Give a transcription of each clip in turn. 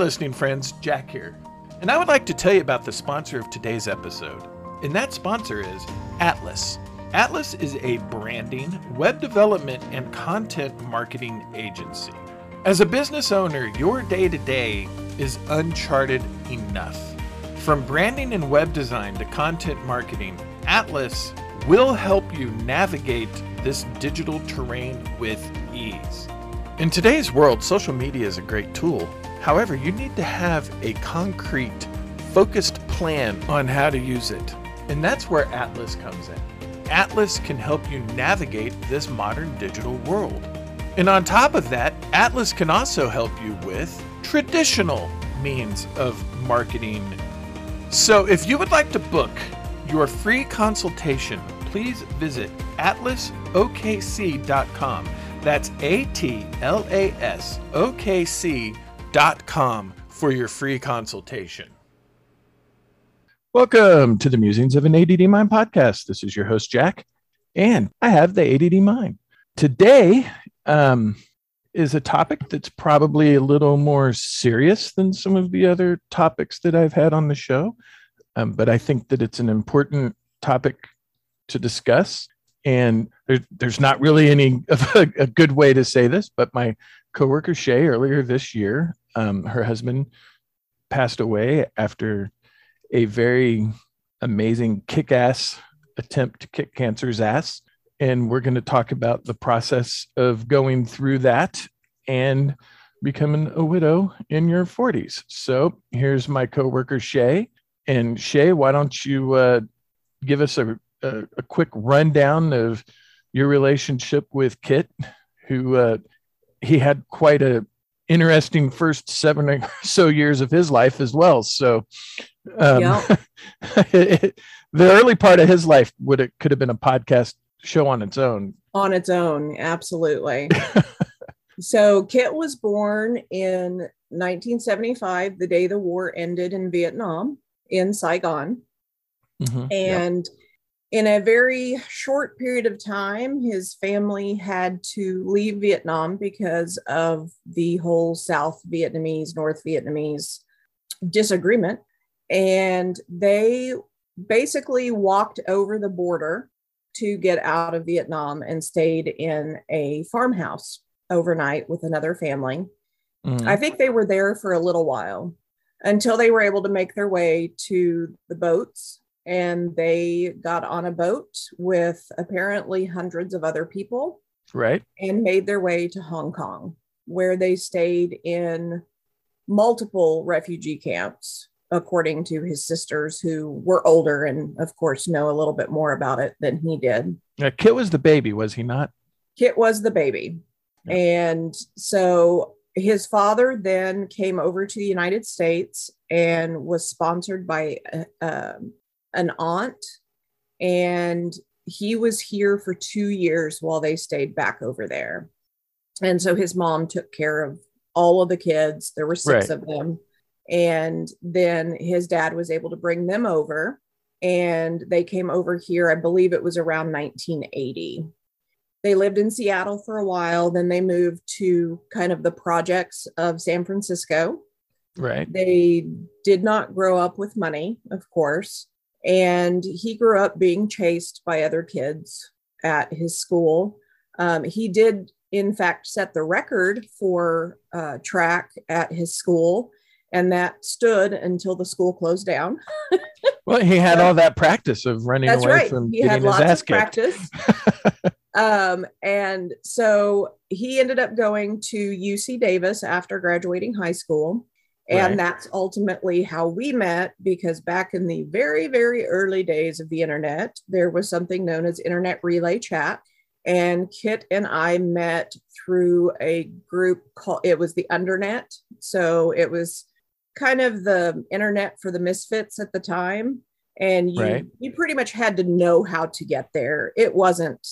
Listening friends, Jack here. And I would like to tell you about the sponsor of today's episode. And that sponsor is Atlas. Atlas is a branding, web development, and content marketing agency. As a business owner, your day to day is uncharted enough. From branding and web design to content marketing, Atlas will help you navigate this digital terrain with ease. In today's world, social media is a great tool. However, you need to have a concrete, focused plan on how to use it. And that's where Atlas comes in. Atlas can help you navigate this modern digital world. And on top of that, Atlas can also help you with traditional means of marketing. So if you would like to book your free consultation, please visit atlasokc.com. That's A-T-L-A-S-O-K-C dot com for your free consultation. Welcome to the Musings of an ADD Mind podcast. This is your host, Jack, and I have the ADD Mind. Today um, is a topic that's probably a little more serious than some of the other topics that I've had on the show, um, but I think that it's an important topic to discuss. And there, there's not really any a, good way to say this, but my coworker Shay earlier this year, um, her husband passed away after a very amazing kick ass attempt to kick cancer's ass. And we're going to talk about the process of going through that and becoming a widow in your 40s. So here's my coworker, Shay. And Shay, why don't you uh, give us a, a, a, quick rundown of your relationship with Kit, who uh, he had quite a interesting first seven or so years of his life as well. So, um, yep. the early part of his life would it could have been a podcast show on its own. On its own, absolutely. so, Kit was born in 1975, the day the war ended in Vietnam, in Saigon, mm-hmm. and. In a very short period of time, his family had to leave Vietnam because of the whole South Vietnamese, North Vietnamese disagreement. And they basically walked over the border to get out of Vietnam and stayed in a farmhouse overnight with another family. Mm. I think they were there for a little while until they were able to make their way to the boats and they got on a boat with apparently hundreds of other people. Right. And made their way to Hong Kong, where they stayed in multiple refugee camps, according to his sisters, who were older and, of course, know a little bit more about it than he did. Yeah, Kit was the baby, was he not? Kit was the baby. Yeah. And so his father then came over to the United States and was sponsored by uh, an aunt, and he was here for two years while they stayed back over there. And so his mom took care of all of the kids. There were six right. of them. And then his dad was able to bring them over and they came over here. I believe it was around 1980. They lived in Seattle for a while. Then they moved to kind of the projects of San Francisco. Right. They did not grow up with money, of course. And he grew up being chased by other kids at his school. Um, he did, in fact, set the record for uh, track at his school, and that stood until the school closed down. well, he had all that practice of running That's away right. from he getting his ass kicked. Practice. um, and so he ended up going to UC Davis after graduating high school. And right. that's ultimately how we met because back in the very, very early days of the internet, there was something known as Internet Relay Chat. And Kit and I met through a group called, it was the Undernet. So it was kind of the internet for the misfits at the time. And you, Right. you pretty much had to know how to get there. It wasn't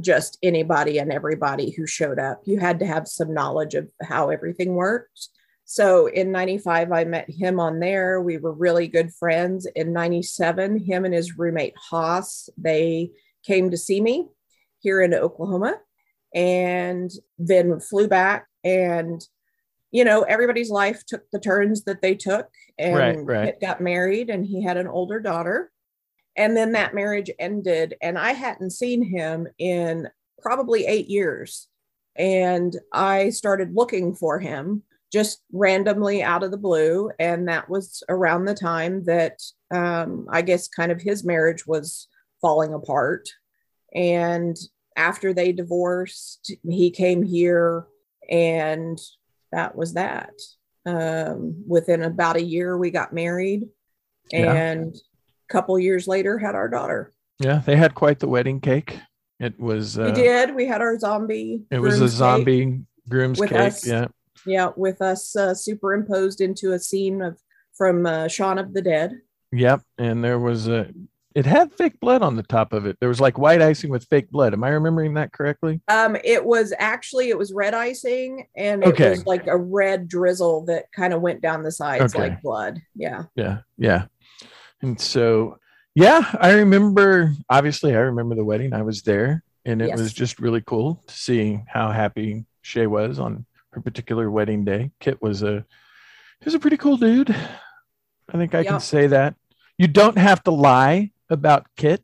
just anybody and everybody who showed up. You had to have some knowledge of how everything worked. So in 95, I met him on there. We were really good friends. In 97, him and his roommate Haas, they came to see me here in Oklahoma and then flew back. And, you know, everybody's life took the turns that they took. And Right, right. Got married and he had an older daughter. And then that marriage ended. And I hadn't seen him in probably eight years. And I started looking for him just randomly out of the blue. And that was around the time that um, I guess kind of his marriage was falling apart. And after they divorced, he came here, and that was that. Um, within about a year, we got married, Yeah. and a couple years later, had our daughter. Yeah, they had quite the wedding cake. It was. Uh, we did. We had our zombie. It was a zombie groom's cake. us. Yeah. Yeah, with us uh, superimposed into a scene of from uh, Shaun of the Dead. Yep. And there was a. It had fake blood on the top of it. There was like white icing with fake blood. Am I remembering that correctly? Um, it was actually it was red icing, and it Okay. was like a red drizzle that kind of went down the sides Okay. like blood. Yeah, Yeah. Yeah. And so, yeah, I remember. Obviously, I remember the wedding. I was there, and it was just really cool to see how happy Shay was on her particular wedding day. Kit was a. He was a pretty cool dude. I think I Yeah. can say that. You don't have to lie about Kit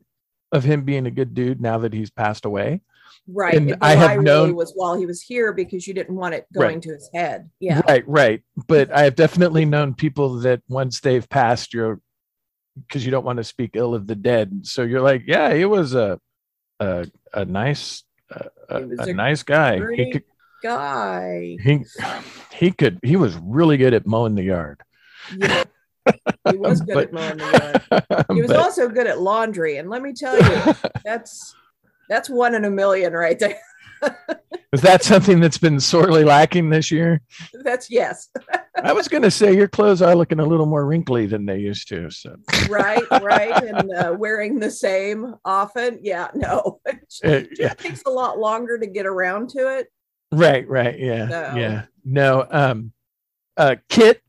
of him being a good dude now that he's passed away. right. And I have lie really known- was while he was here because you didn't want it going Right. to his head. Yeah, Right, right. But I have definitely known people that once they've passed, you're because you don't want to speak ill of the dead. So you're like, yeah, he was a a, a nice a, a, a a nice guy. He could guy. he he could he was really good at mowing the yard. Yeah. he was good But- at mowing the yard. He was But- also good at laundry, and let me tell you, that's that's one in a million right there. is that something that's been sorely lacking this year? That's yes, I was going to say your clothes are looking a little more wrinkly than they used to. So right, right, and uh, wearing the same often. Yeah, no, it uh, just yeah, takes a lot longer to get around to it. Right, right, yeah, No. yeah. No, um, uh, Kit,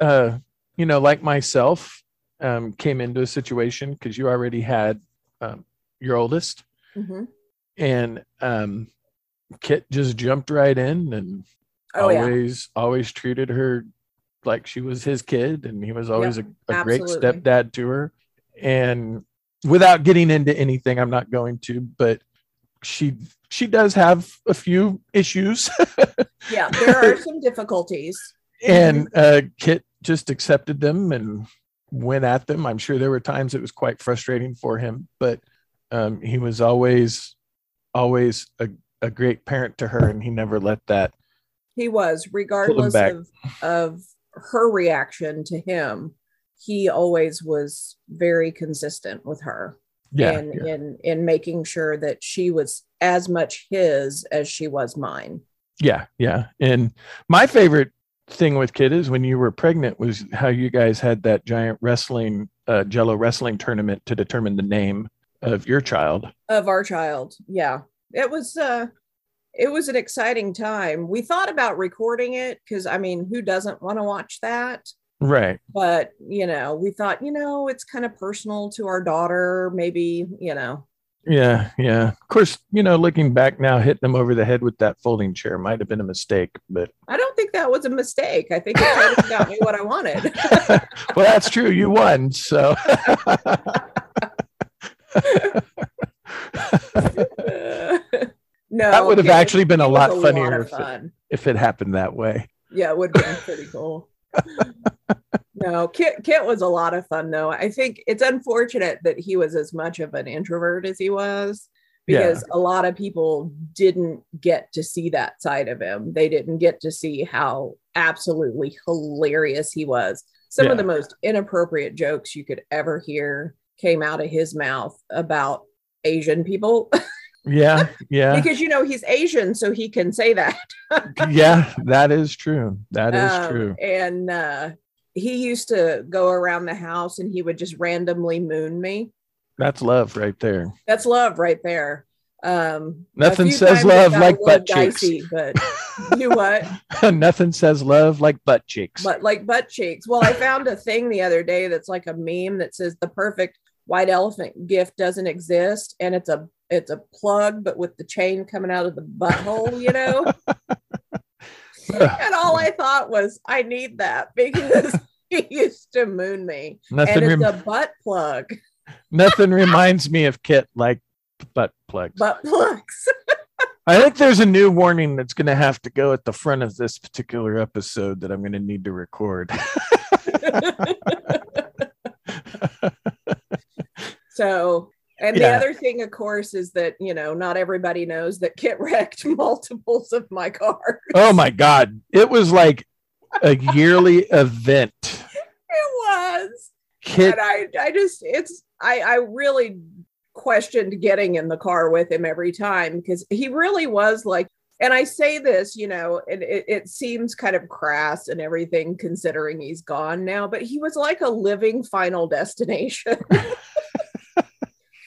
uh, you know, like myself, um, came into a situation because you already had um, your oldest, Mhm. and um, Kit just jumped right in and Oh yeah, always always treated her like she was his kid and he was always a, a great stepdad to her and without getting into anything i'm not going to but she she does have a few issues yeah. There are some difficulties. and uh kit just accepted them and went at them i'm sure there were times it was quite frustrating for him but um he was always always a, a great parent to her and he never let that He was, regardless of of her reaction to him. He always was very consistent with her. Yeah, in, yeah. in in making sure that she was as much his as she was mine. Yeah, yeah. And my favorite thing with Kit is when you were pregnant was how you guys had that giant wrestling, uh, Jello wrestling tournament to determine the name of your child. Of our child. Yeah. It was uh it was an exciting time. We thought about recording it because I mean, who doesn't want to watch that? Right. But you know, we thought, you know, it's kind of personal to our daughter. Maybe, you know, Yeah, yeah. Of course, you know, looking back now, hitting them over the head with that folding chair might have been a mistake, but I don't think that was a mistake. I think it kind of got me what I wanted. well, that's true. You won, so. no, That would have actually been a lot funnier of if it- if it happened that way. Yeah, it would have been pretty cool. no, Kit Kit was a lot of fun though. I think it's unfortunate that he was as much of an introvert as he was Yeah. because a lot of people didn't get to see that side of him. They didn't get to see how absolutely hilarious he was. Some Yeah. of the most inappropriate jokes you could ever hear came out of his mouth about Asian people Yeah, yeah, because you know he's Asian so he can say that. yeah. That is true. That is Um, true. And uh, he used to go around the house and he would just randomly moon me. That's love right there. That's love right there. Um, Nothing says love like butt dicey, cheeks. But you what? Nothing says love like butt cheeks. But like butt cheeks. Well, I found a thing the other day that's like a meme that says the perfect white elephant gift doesn't exist, and it's a it's a plug, but with the chain coming out of the butthole, you know. and all I thought was, I need that because he used to moon me, Nothing and it's rem- a butt plug, Nothing reminds me of Kit like butt plugs. butt plugs. I think there's a new warning that's going to have to go at the front of this particular episode that I'm going to need to record. So, and the other thing, of course, is that you know not everybody knows that Kit wrecked multiples of my cars. oh my God. It was like a yearly event. It was, Kit, and I, I just, it's, I, I really questioned getting in the car with him every time because he really was like. And I say this, you know, and it, it seems kind of crass and everything considering he's gone now, but he was like a living final destination.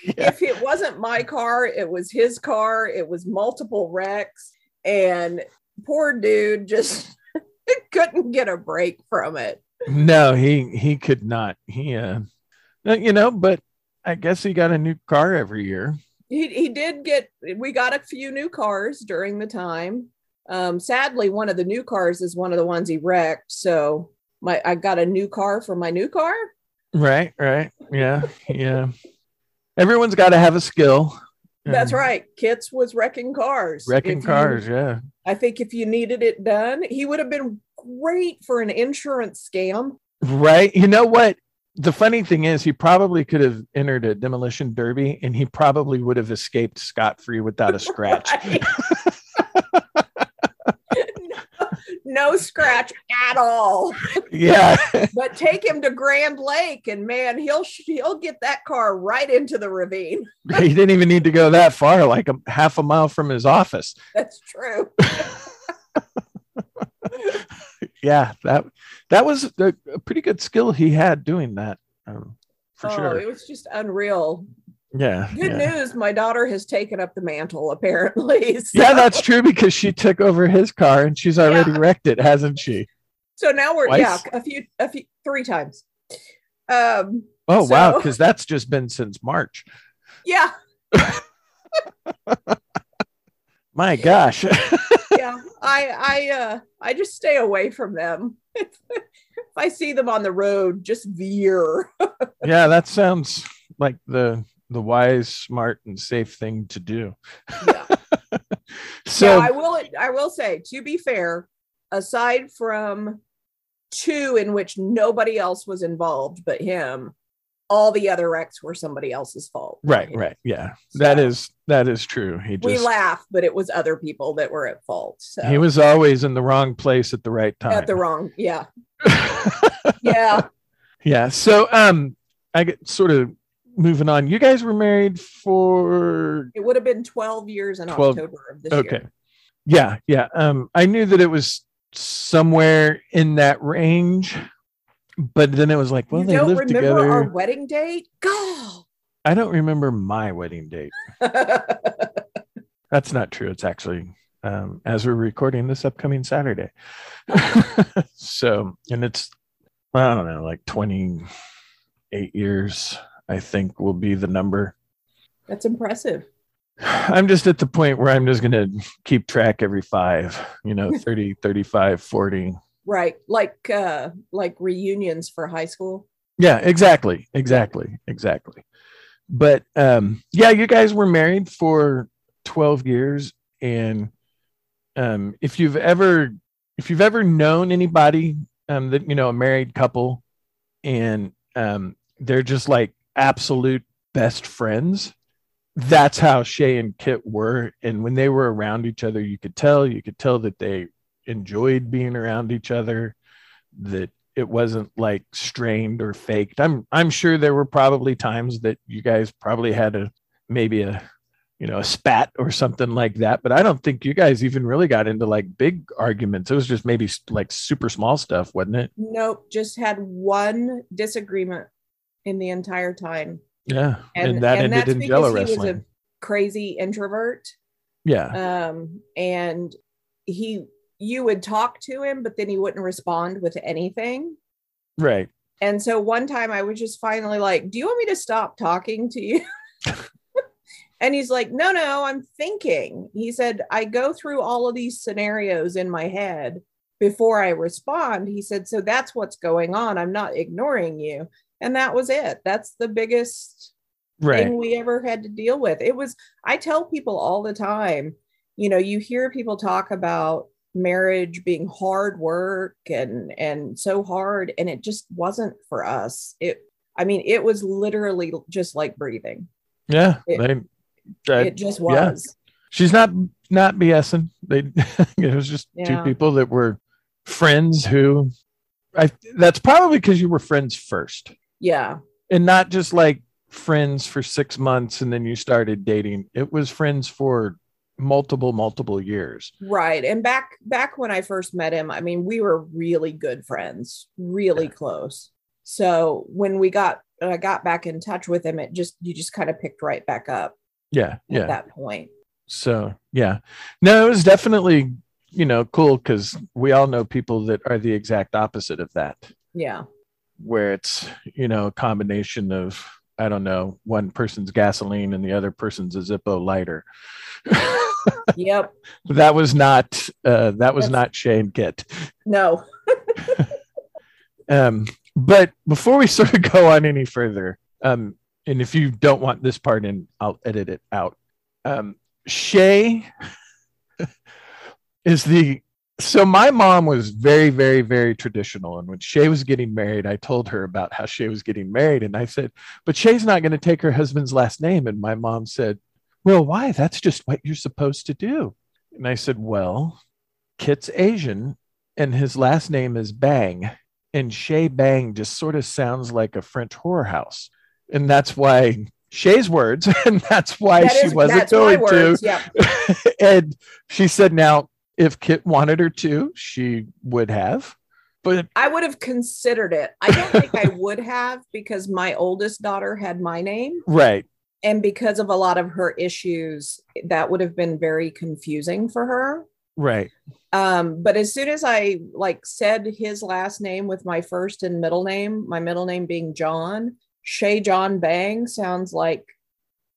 Yeah. if it wasn't my car, it was his car. It was multiple wrecks, and poor dude just couldn't get a break from it. no, he he could not. He uh you know, but I guess he got a new car every year. He he did get. We got a few new cars during the time. Um, sadly, one of the new cars is one of the ones he wrecked. So my I got a new car for my new car. Right, right. Yeah, yeah. Everyone's got to have a skill. That's And right. Kits was wrecking cars. Wrecking If you- cars, yeah. I think if you needed it done, he would have been great for an insurance scam. Right. You know what? The funny thing is, he probably could have entered a demolition derby and he probably would have escaped scot free without a scratch. Right. No, scratch at all. yeah. But take him to Grand Lake, and man, he'll he'll get that car right into the ravine. he didn't even need to go that far, like a half a mile from his office. That's true. Yeah. That that was a, a pretty good skill he had doing that. Um, for oh, sure. it was just unreal. Yeah. Good yeah. news, my daughter has taken up the mantle. Apparently, so, Yeah, that's true because she took over his car and she's already Yeah. wrecked it, hasn't she? so now we're Twice? yeah a few a few three times. Um, Oh wow, because that's just been since March. yeah, My gosh. yeah. I I uh I just stay away from them. if I see them on the road, just veer. yeah, that sounds like the the wise, smart, and safe thing to do. Yeah. So now, I will I will say, to be fair, aside from two in which nobody else was involved but him, all the other wrecks were somebody else's fault. right, right, yeah, that So- is that is true. He We laugh, but it was other people that were at fault. So he was always in the wrong place at the right time. at the wrong, yeah, yeah. yeah. So um, I get sort of moving on. You guys were married for It would have been 12 years in 12 October of this okay year. Okay. Yeah yeah um i knew that it was somewhere in that range but then it was like well you they don't lived remember together our wedding date? Go. i don't remember my wedding date that's not true it's actually um as we're recording this upcoming saturday so and it's i don't know like 28 years i think will be the number That's impressive. I'm just at the point where I'm just going to keep track every five, you know, 30, 35, 40. Right. Like uh like reunions for high school. Yeah, exactly. Exactly. Exactly. But um yeah, you guys were married for 12 years and um if you've ever if you've ever known anybody um that you know a married couple and um they're just like absolute best friends that's how Shay and Kit were. And when they were around each other, you could tell, you could tell that they enjoyed being around each other, that it wasn't like strained or faked. I'm I'm sure there were probably times that you guys probably had a maybe a you know, a spat or something like that. But I don't think you guys even really got into like big arguments. It was just maybe like super small stuff, wasn't it? Nope. Just had one disagreement in the entire time. Yeah. And, and that and ended in Jello wrestling. He was a crazy introvert. Yeah. Um, and he, you would talk to him, but then he wouldn't respond with anything. Right. And so one time I was just finally like, Do you want me to stop talking to you? and he's like, No, no, I'm thinking. He said, I go through all of these scenarios in my head before I respond. He said, So that's what's going on. I'm not ignoring you. And that was it. That's the biggest right. thing we ever had to deal with. It was, I tell people all the time, you know, you hear people talk about marriage being hard work and and so hard and it just wasn't for us it i mean it was literally just like breathing yeah it, they, it just was yeah. she's not not bsing they it was just yeah. two people that were friends who i that's probably because you were friends first yeah. And not just like friends for six months and then you started dating. It was friends for multiple multiple years. Right. And back back when i first met him i mean we were really good friends really yeah. close. So when we got i got back in touch with him it just you just kind of picked right back up yeah at yeah. that point. So yeah. No it was definitely you know cool because we all know people that are the exact opposite of that. Yeah where it's you know a combination of i don't know one person's gasoline and the other person's a zippo lighter yep. That was not uh, that was That's, not Shay and Kit. No. um, but before we sort of go on any further, um, and if you don't want this part in, I'll edit it out. Um, Shay is the so my mom was very, very, very traditional. And when Shay was getting married, I told her about how Shay was getting married. And I said, but Shay's not going to take her husband's last name. And my mom said, well, why? That's just what you're supposed to do. And I said, Well, Kit's Asian and his last name is Bang. And Shay Bang just sort of sounds like a French whorehouse. And that's why Shay's words, and that's why that she is, wasn't going to. Yep. and she said, now, if Kit wanted her to, she would have. But I would have considered it. I don't think I would have because my oldest daughter had my name. Right and because of a lot of her issues that would have been very confusing for her right um but as soon as i like said his last name with my first and middle name my middle name being john shay john bang sounds like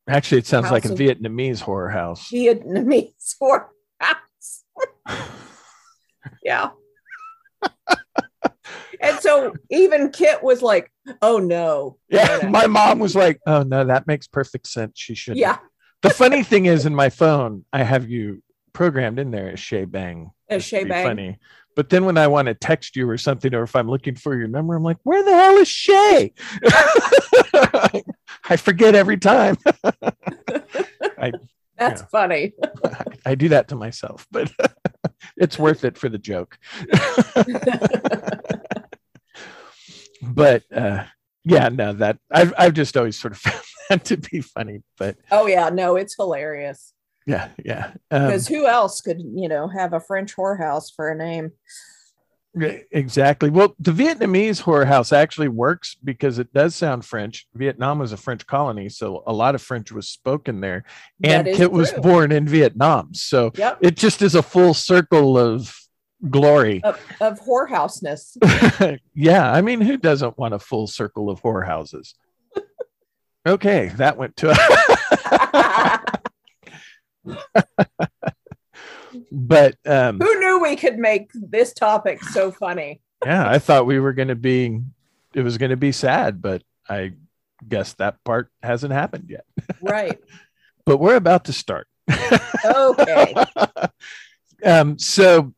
actually it sounds like a vietnamese horror house vietnamese horror house yeah and so even Kit was like, "Oh no." Yeah, my mom was like, "Oh no, that makes perfect sense. She should." Yeah. the funny thing is, in my phone, I have you programmed in there as Shay Bang. As Shay Bang. Funny. But then when I want to text you or something, or if I'm looking for your number, I'm like, "Where the hell is Shay?" I forget every time. I, That's funny. I, I do that to myself, but it's worth it for the joke but uh, yeah, no, that I've I've just always sort of found that to be funny. But oh yeah, no, it's hilarious. Yeah, yeah. Because um, who else could you know have a French whorehouse for a name? Exactly. Well, the Vietnamese whorehouse actually works because it does sound French. Vietnam was a French colony, so a lot of French was spoken there. And Kit true. was born in Vietnam. So yep. it just is a full circle of glory of, of whorehouseness. yeah, I mean, who doesn't want a full circle of whorehouses? okay, that went to. but um, who knew we could make this topic so funny? yeah, I thought we were going to be. It was going to be sad, but I guess that part hasn't happened yet. right. but we're about to start. okay. um, so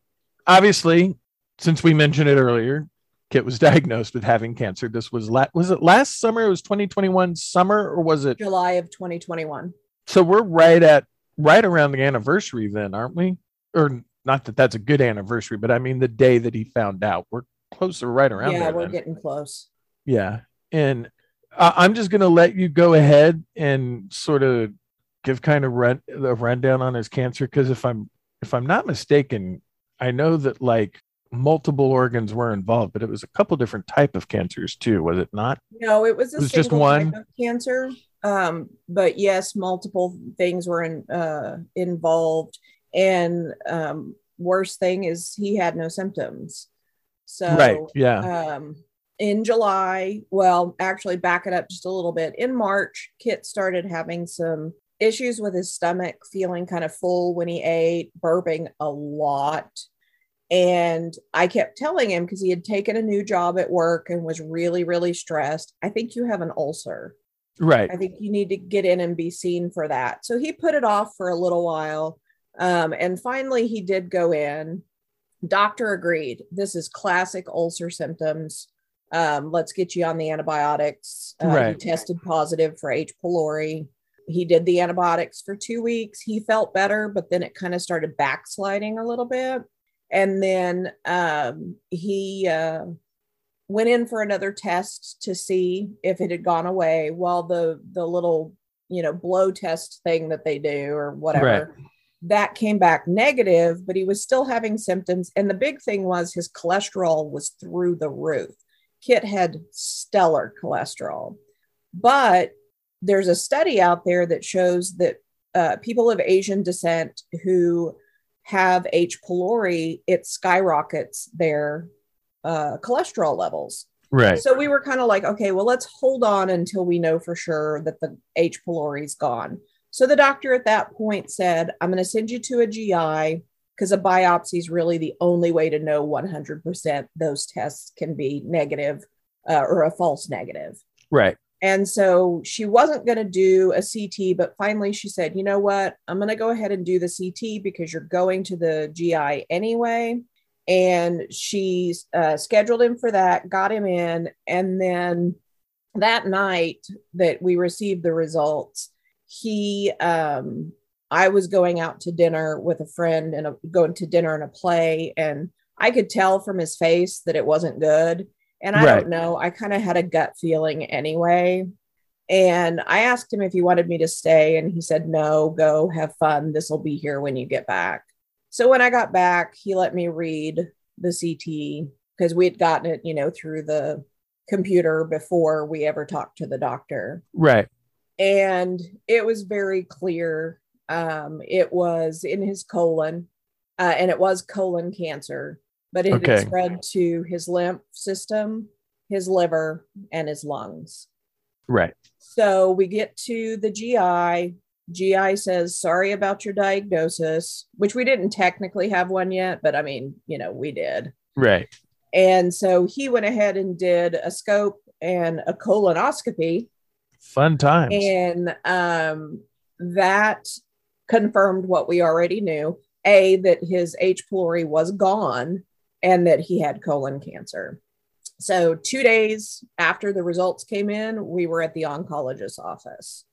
obviously, since we mentioned it earlier, Kit was diagnosed with having cancer. This was la- was it last summer? It was 2021 summer, or was it July of 2021? So we're right at right around the anniversary then, aren't we? Or not that that's a good anniversary, but I mean the day that he found out. We're closer right around. Yeah, we're then. getting close. Yeah, and uh, I'm just going to let you go ahead and sort of give kind of run the rundown on his cancer? Because if I'm if I'm not mistaken, I know that like multiple organs were involved, but it was a couple different type of cancers too, was it not? No, it was, it was just one cancer. Um, but yes, multiple things were in, uh, involved, and um, worst thing is he had no symptoms. So right, yeah. Um, in July, well, actually, back it up just a little bit. In March, Kit started having some issues with his stomach, feeling kind of full when he ate, burping a lot. And I kept telling him because he had taken a new job at work and was really, really stressed. I think you have an ulcer. Right. I think you need to get in and be seen for that. So he put it off for a little while. Um, and finally, he did go in. Doctor agreed. This is classic ulcer symptoms. Um, let's get you on the antibiotics. Uh, right. He tested positive for H. pylori. He did the antibiotics for two weeks. He felt better, but then it kind of started backsliding a little bit and then um, he uh, went in for another test to see if it had gone away. Well, the the little you know blow test thing that they do or whatever right. That came back negative, but he was still having symptoms. And the big thing was his cholesterol was through the roof. Kit had stellar cholesterol, but there's a study out there that shows that uh, people of Asian descent who have H. pylori, it skyrockets their uh, cholesterol levels. Right. So we were kind of like, okay, well, let's hold on until we know for sure that the H. pylori is gone. So the doctor at that point said, I'm going to send you to a GI because a biopsy is really the only way to know 100% those tests can be negative uh, or a false negative. Right. And so she wasn't going to do a CT, but finally she said, you know what? I'm going to go ahead and do the CT because you're going to the GI anyway. And she uh, scheduled him for that, got him in. And then that night that we received the results, he, um, I was going out to dinner with a friend and a, going to dinner and a play. And I could tell from his face that it wasn't good. And I right. don't know, I kind of had a gut feeling anyway. And I asked him if he wanted me to stay, and he said, No, go have fun. This will be here when you get back. So when I got back, he let me read the CT because we had gotten it, you know, through the computer before we ever talked to the doctor. Right. And it was very clear. Um, it was in his colon, uh, and it was colon cancer but it okay. had spread to his lymph system, his liver, and his lungs. Right. So we get to the GI. GI says, sorry about your diagnosis, which we didn't technically have one yet, but I mean, you know, we did. Right. And so he went ahead and did a scope and a colonoscopy. Fun times. And um, that confirmed what we already knew A, that his H. pylori was gone and that he had colon cancer. So, two days after the results came in, we were at the oncologist's office.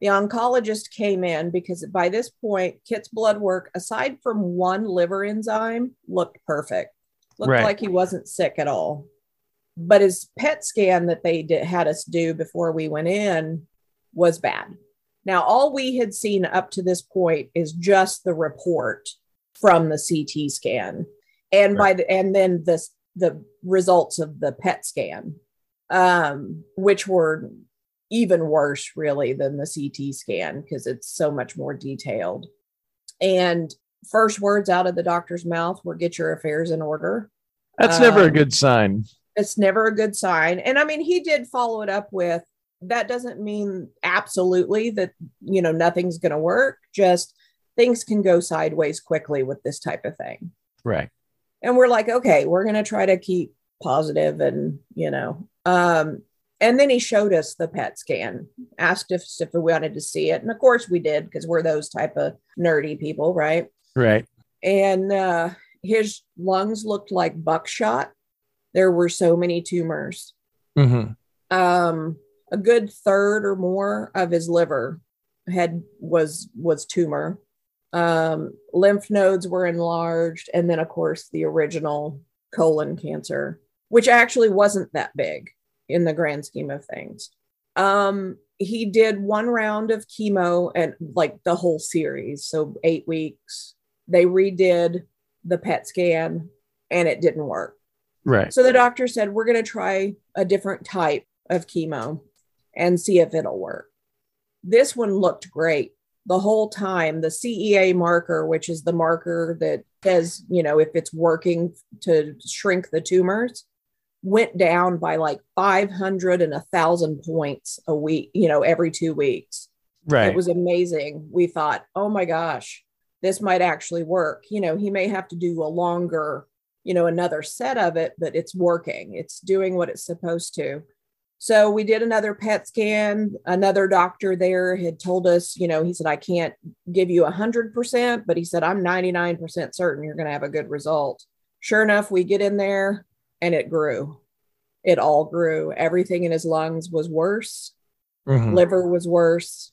The oncologist came in because by this point, Kit's blood work, aside from one liver enzyme, looked perfect. Looked right. like he wasn't sick at all. But his PET scan that they did, had us do before we went in was bad. Now, all we had seen up to this point is just the report from the CT scan and right. by the and then this the results of the PET scan, um, which were even worse really than the CT scan because it's so much more detailed. And first words out of the doctor's mouth were "Get your affairs in order." That's um, never a um, good sign. It's never a good sign. And I mean, he did follow it up with that doesn't mean absolutely that you know nothing's going to work. Just things can go sideways quickly with this type of thing. Right and we're like okay we're going to try to keep positive and you know um and then he showed us the pet scan asked if, if we wanted to see it and of course we did because we're those type of nerdy people right right and uh his lungs looked like buckshot there were so many tumors mm-hmm. um a good third or more of his liver had was was tumor um, lymph nodes were enlarged, and then, of course, the original colon cancer, which actually wasn't that big in the grand scheme of things. Um, he did one round of chemo and like the whole series, so eight weeks. They redid the PET scan and it didn't work. Right. So the doctor said, We're going to try a different type of chemo and see if it'll work. This one looked great the whole time. The CEA marker, which is the marker that says, you know, if it's working to shrink the tumors, went down by like 500 and a thousand points a week, you know, every two weeks. Right. It was amazing. We thought, oh my gosh, this might actually work. You know, he may have to do a longer, you know, another set of it, but it's working. It's doing what it's supposed to. So we did another PET scan. Another doctor there had told us, you know, he said, I can't give you 100%, but he said, I'm 99% certain you're going to have a good result. Sure enough, we get in there and it grew. It all grew. Everything in his lungs was worse, Mhm. liver was worse.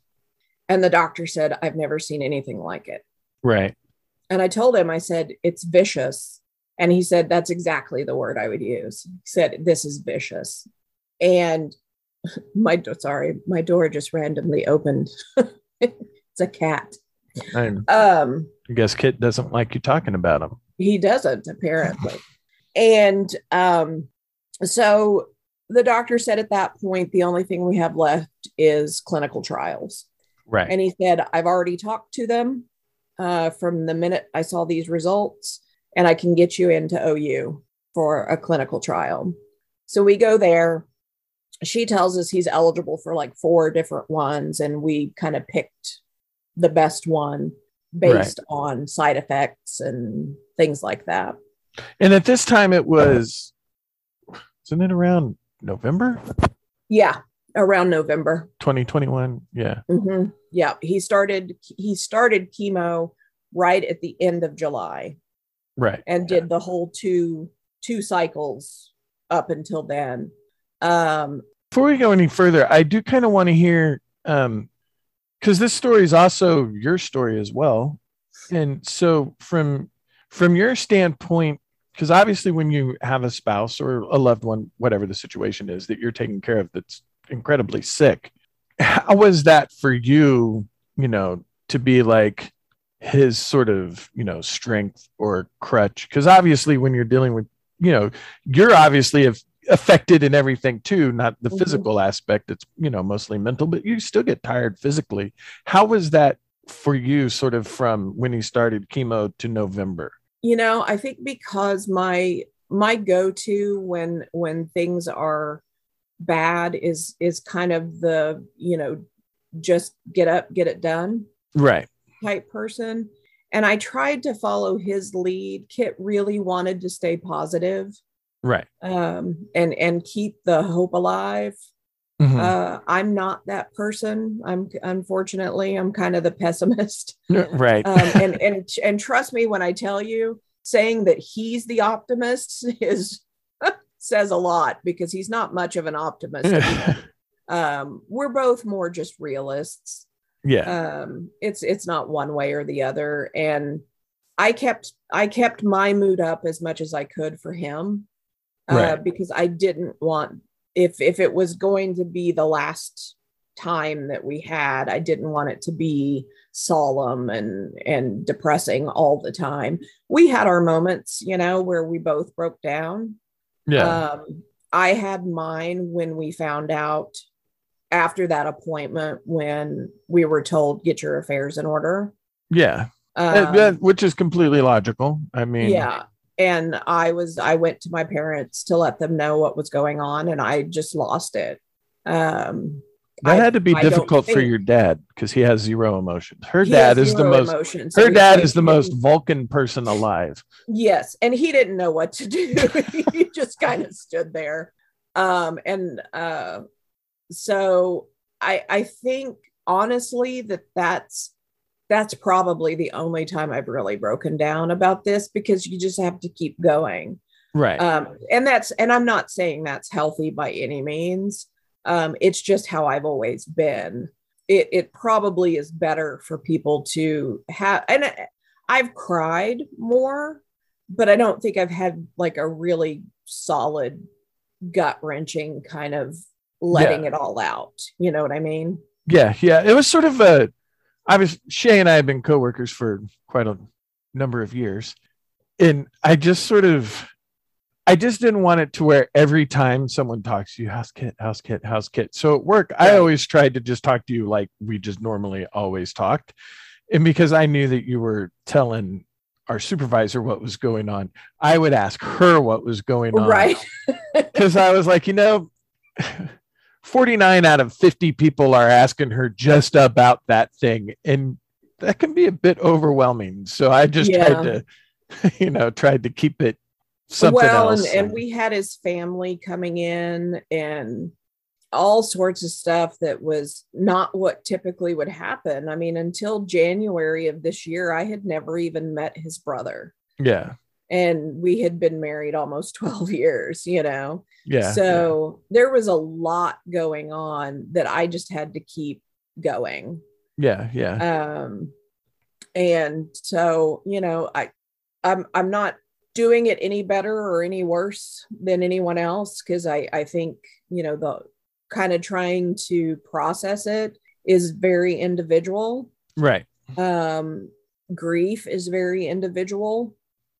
And the doctor said, I've never seen anything like it. Right. And I told him, I said, it's vicious. And he said, that's exactly the word I would use. He said, this is vicious. And my, sorry, my door just randomly opened. it's a cat. And Um, I guess Kit doesn't like you talking about him. he doesn't apparently. and um, so the doctor said at that point, the only thing we have left is clinical trials. Right. And he said, I've already talked to them uh, from the minute I saw these results, and I can get you into OU for a clinical trial. So we go there. She tells us he's eligible for like four different ones, and we kind of picked the best one based on side effects and things like that. and at this time it was isn't it around November Yeah, around November. 2021? Yeah. hmm Yeah, he started he started chemo right at the end of July. Right. and did the whole two two cycles up until then. Um, Before we go any further, I do kind of want to hear um because this story is also your story as well. And so from from your standpoint, because obviously when you have a spouse or a loved one, whatever the situation is that you're taking care of that's incredibly sick, how was that for you, you know, to be like his sort of, you know, strength or crutch? Because obviously when you're dealing with, you know, you're obviously af- affected in everything too, not the Mhm. physical aspect. It's, you know, mostly mental, but you still get tired physically. How was that for you sort of from when he started chemo to November? you know, I think because my my go-to when when things are bad is is kind of the, you know, just get up, get it done Right. Type person. And I tried to follow his lead. Kit really wanted to stay positive Right. um, and and keep the hope alive. Mhm. Uh, I'm not that person. I'm unfortunately I'm kind of the pessimist. right. Um, and and and trust me when I tell you, saying that he's the optimist is says a lot because he's not much of an optimist. um, we're both more just realists. Yeah. Um, it's it's not one way or the other. And I kept I kept my mood up as much as I could for him uh, Right. because I didn't want if if it was going to be the last time that we had, I didn't want it to be solemn and and depressing all the time. We had our moments, you know, where we both broke down. yeah. Um, I had mine when we found out after that appointment when we were told get your affairs in order. yeah. Um, which is completely logical. I mean, yeah and i was i went to my parents to let them know what was going on and i just lost it um that I- had to be I difficult for your dad because he has zero emotions. Her he dad is the most. emotion, so Her dad like, is the he most Vulcan person alive. yes and he didn't know what to do he just kind of stood there um and uh so i i think honestly that that's that's probably the only time i've really broken down about this because you just have to keep going. Right. um, and that's and i'm not saying that's healthy by any means. Um, it's just how i've always been. It, it probably is better for people to have and i've cried more but i don't think i've had like a really solid gut wrenching kind of letting Yeah. it all out. You know what I mean? Yeah, yeah. It was sort of a. I was Shay and I have been coworkers for quite a number of years, and I just sort of, I just didn't want it to where every time someone talks to you, house kit, house kit, house kit. So at work, I always tried to just talk to you like we just normally always talked, and because I knew that you were telling our supervisor what was going on, I would ask her what was going on Right. because I was like, you know, 49 out of 50 people are asking her just about that thing. And that can be a bit overwhelming. So I just tried to, you know, tried to keep it something well, else. and, and we had his family coming in and all sorts of stuff that was not what typically would happen. I mean, until January of this year, I had never even met his brother. yeah, And we had been married almost 12 years, you know? yeah. so there was a lot going on that I just had to keep going. yeah, yeah. Um, and so, you know, I, I'm, I'm not doing it any better or any worse than anyone else because I, I think, you know, the kind of trying to process it is very individual. right. Um, grief is very individual.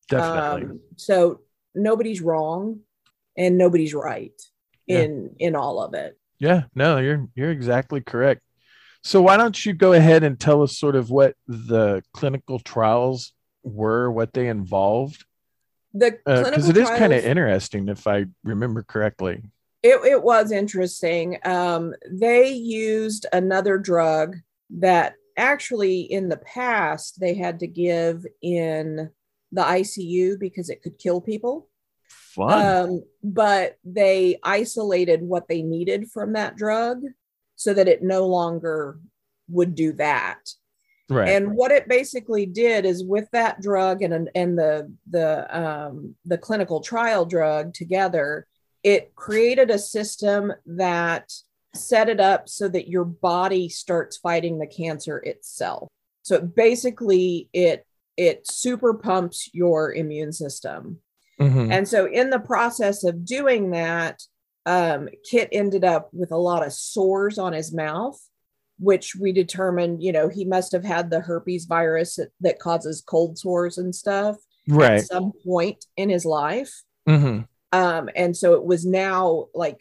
Definitely. Um, so nobody's wrong and nobody's right Yeah. in in all of it. yeah, no, you're, you're exactly correct. So why don't you go ahead and tell us sort of what the clinical trials were, what they involved? The Because clinical Uh, it is kind of interesting if I remember correctly. it, it was interesting. Um, they used another drug that actually in the past they had to give in the ICU because it could kill people. Um, but they isolated what they needed from that drug so that it no longer would do that. right. And what it basically did is with that drug and and the the um, the clinical trial drug together, it created a system that set it up so that your body starts fighting the cancer itself. So basically, it it super pumps your immune system. Mhm. And so, in the process of doing that, um, Kit ended up with a lot of sores on his mouth, which we determined, you know, he must have had the herpes virus that, that causes cold sores and stuff right. at some point in his life. hmm Um, and so it was now like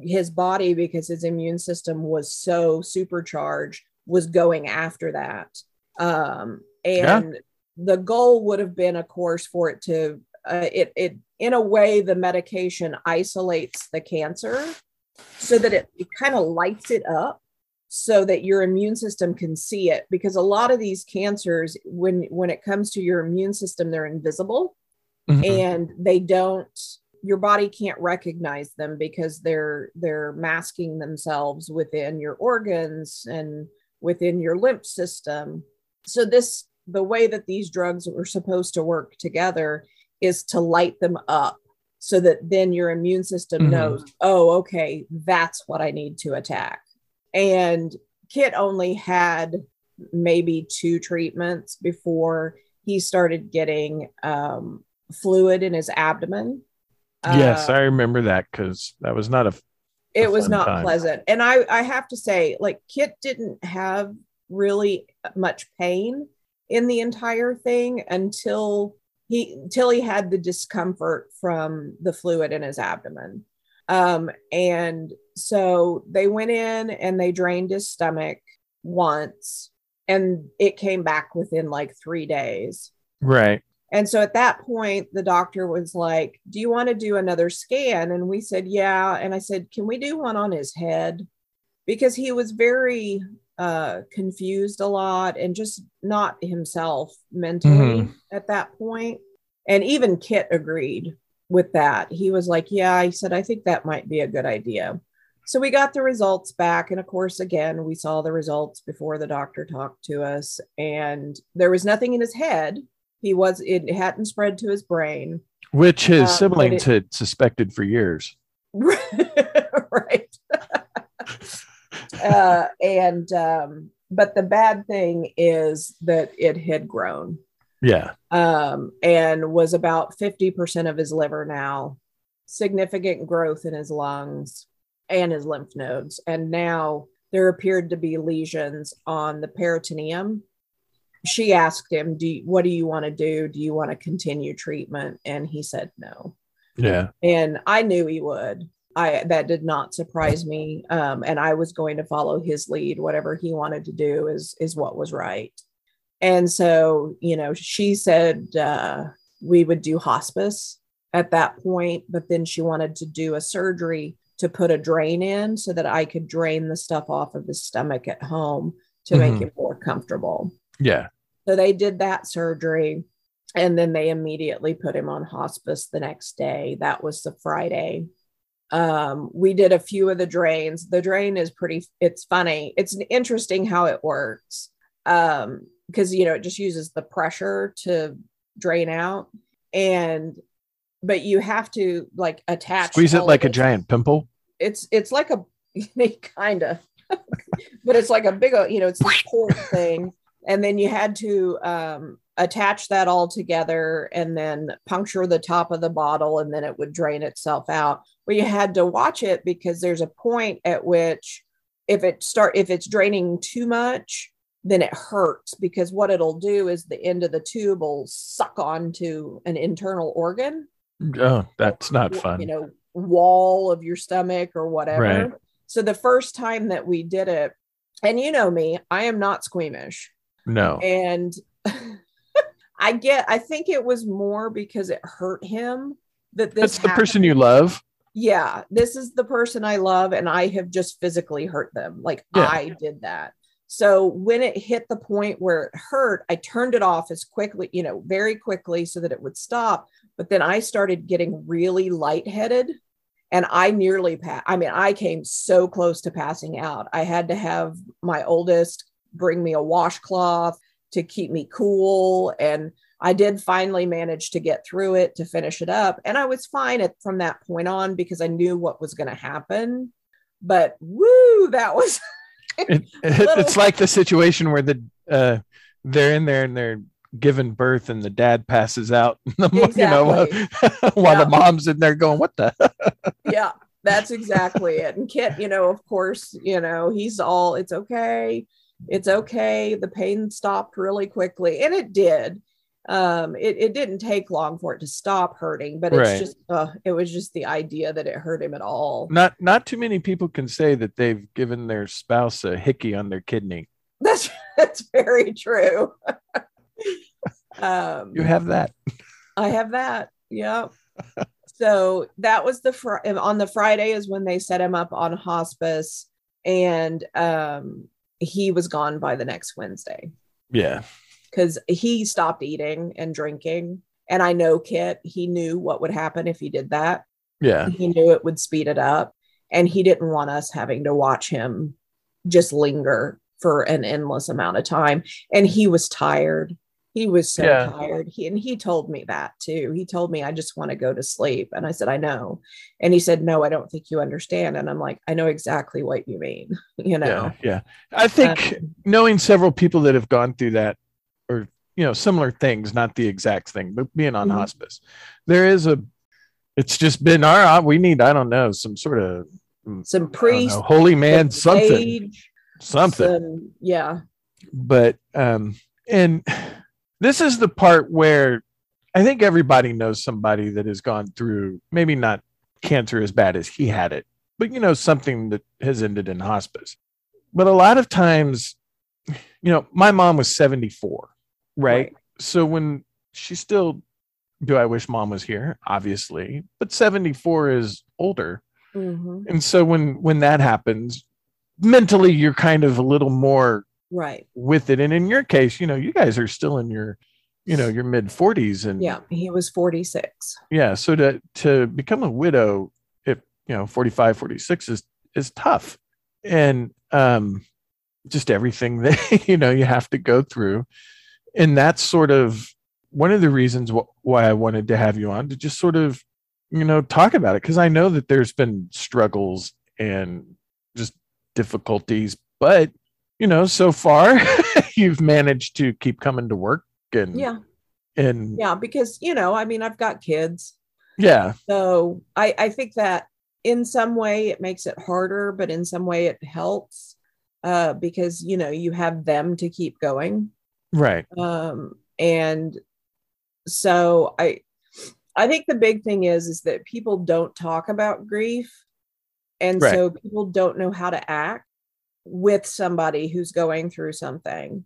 his body, because his immune system was so supercharged, was going after that. Um, Yeah. The goal would have been, of course, for it to, uh, it, it, in a way, the medication isolates the cancer so that it, it kind of lights it up so that your immune system can see it because a lot of these cancers when when it comes to your immune system they're invisible Mhm. and they don't your body can't recognize them because they're they're masking themselves within your organs and within your lymph system so this the way that these drugs are supposed to work together is to light them up so that then your immune system Mhm. knows oh okay that's what i need to attack and kit only had maybe two treatments before he started getting um, fluid in his abdomen. yes, Uh, I remember that because that was not a. it was not time. pleasant. And I, I have to say, like, Kit didn't have really much pain in the entire thing until he until he had the discomfort from the fluid in his abdomen. Um, and so they went in and they drained his stomach once, and it came back within like three days. Right. And so at that point, the doctor was like, Do you want to do another scan? And we said, Yeah. And I said, Can we do one on his head? Because he was very uh, confused a lot and just not himself mentally Mhm. at that point. And even Kit agreed with that. He was like, Yeah, he said, I think that might be a good idea. So we got the results back. And of course, again, we saw the results before the doctor talked to us, and there was nothing in his head. He was, it hadn't spread to his brain. Which his but siblings it- had suspected for years. right. Uh, and, um, but the bad thing is that it had grown Yeah. um, and was about 50% of his liver now, significant growth in his lungs. and his lymph nodes. And now there appeared to be lesions on the peritoneum. She asked him, "Do you, what do you want to do? Do you want to continue treatment?" And he said no. Yeah. And I knew he would. I that did not surprise me. Um, and I was going to follow his lead. Whatever he wanted to do is is what was right. And so, you know, she said uh, we would do hospice at that point, but then she wanted to do a surgery to put a drain in so that I could drain the stuff off of his stomach at home to mm-hmm. make him more comfortable. Yeah. So they did that surgery and then they immediately put him on hospice the next day. That was the Friday. Um, we did a few of the drains. The drain is pretty, it's funny. It's interesting how it works. Um, because you know, it just uses the pressure to drain out. And but you have to like attach squeeze it like a giant pimple it's it's like a kind of but it's like a big you know it's this port thing and then you had to um, attach that all together and then puncture the top of the bottle and then it would drain itself out well you had to watch it because there's a point at which if it start if it's draining too much then it hurts because what it'll do is the end of the tube will suck onto an internal organ Oh, that's not fun. You know, wall of your stomach or whatever. Right. So the first time that we did it, and you know me, I am not squeamish. No. And I get, I think it was more because it hurt him that this. That's the person you love. Yeah, this is the person I love, and I have just physically hurt them. Like yeah. I did that. So when it hit the point where it hurt, I turned it off as quickly, you know, very quickly so that it would stop. But then I started getting really lightheaded and I nearly passed. I mean, I came so close to passing out. I had to have my oldest bring me a washcloth to keep me cool. And I did finally manage to get through it to finish it up. And I was fine at, from that point on because I knew what was going to happen. But woo, that was. it, it's like the situation where the uh, they're in there and they're given birth and the dad passes out the, exactly. you know while yeah. the mom's in there going what the yeah that's exactly it and kit you know of course you know he's all it's okay it's okay the pain stopped really quickly and it did um it, it didn't take long for it to stop hurting but it's right. just uh, it was just the idea that it hurt him at all not not too many people can say that they've given their spouse a hickey on their kidney that's that's very true um, you have that. I have that. Yep. so that was the fr- on the Friday is when they set him up on hospice, and um, he was gone by the next Wednesday. Yeah, because he stopped eating and drinking, and I know Kit. He knew what would happen if he did that. Yeah, he knew it would speed it up, and he didn't want us having to watch him just linger for an endless amount of time. And he was tired he was so yeah. tired. He and he told me that too. He told me I just want to go to sleep. And I said, I know. And he said, No, I don't think you understand. And I'm like, I know exactly what you mean. You know? Yeah. yeah. I think um, knowing several people that have gone through that or you know, similar things, not the exact thing, but being on mm-hmm. hospice, there is a it's just been all right, we need, I don't know, some sort of mm, some priest, holy man, something. Age, something. Some, yeah. But um and this is the part where I think everybody knows somebody that has gone through maybe not cancer as bad as he had it, but you know, something that has ended in hospice. But a lot of times, you know, my mom was 74, right? right. So when she still, do I wish mom was here? Obviously, but 74 is older. Mm-hmm. And so when when that happens, mentally you're kind of a little more right. with it. And in your case you know you guys are still in your you know your mid 40s and yeah he was 46 yeah so to to become a widow if you know 45 46 is is tough. And um just everything that you know you have to go through. And that's sort of one of the reasons wh- why i wanted to have you on to just sort of you know talk about it. Because i know that there's been struggles and just difficulties but you know, so far you've managed to keep coming to work and yeah. And yeah, because you know, I mean, I've got kids. Yeah. So I I think that in some way it makes it harder, but in some way it helps uh, because you know you have them to keep going. Right. Um, and so I I think the big thing is is that people don't talk about grief. And Right. so people don't know how to act with somebody who's going through something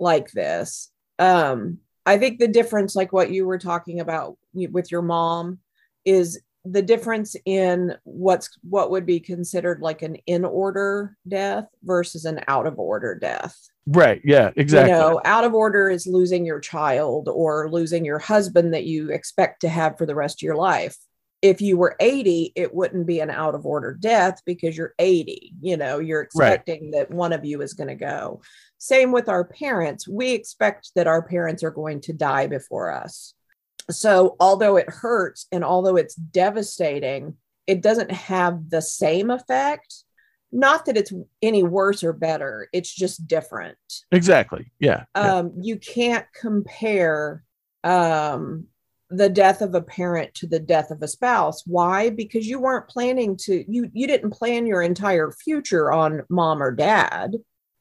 like this. Um, I think the difference, like what you were talking about with your mom, is the difference in what's what would be considered like an in order death versus an out of order death Right. Yeah. Exactly. you know out of order is losing your child or losing your husband that you expect to have for the rest of your life if you were 80 it wouldn't be an out of order death because you're 80 you know you're Right. expecting that one of you is going to go same with our parents we expect that our parents are going to die before us so although it hurts and although it's devastating it doesn't have the same effect not that it's any worse or better it's just different exactly. Yeah. yeah. um, you can't compare um, the death of a parent to the death of a spouse. Why? Because you weren't planning to you you didn't plan your entire future on mom or dad,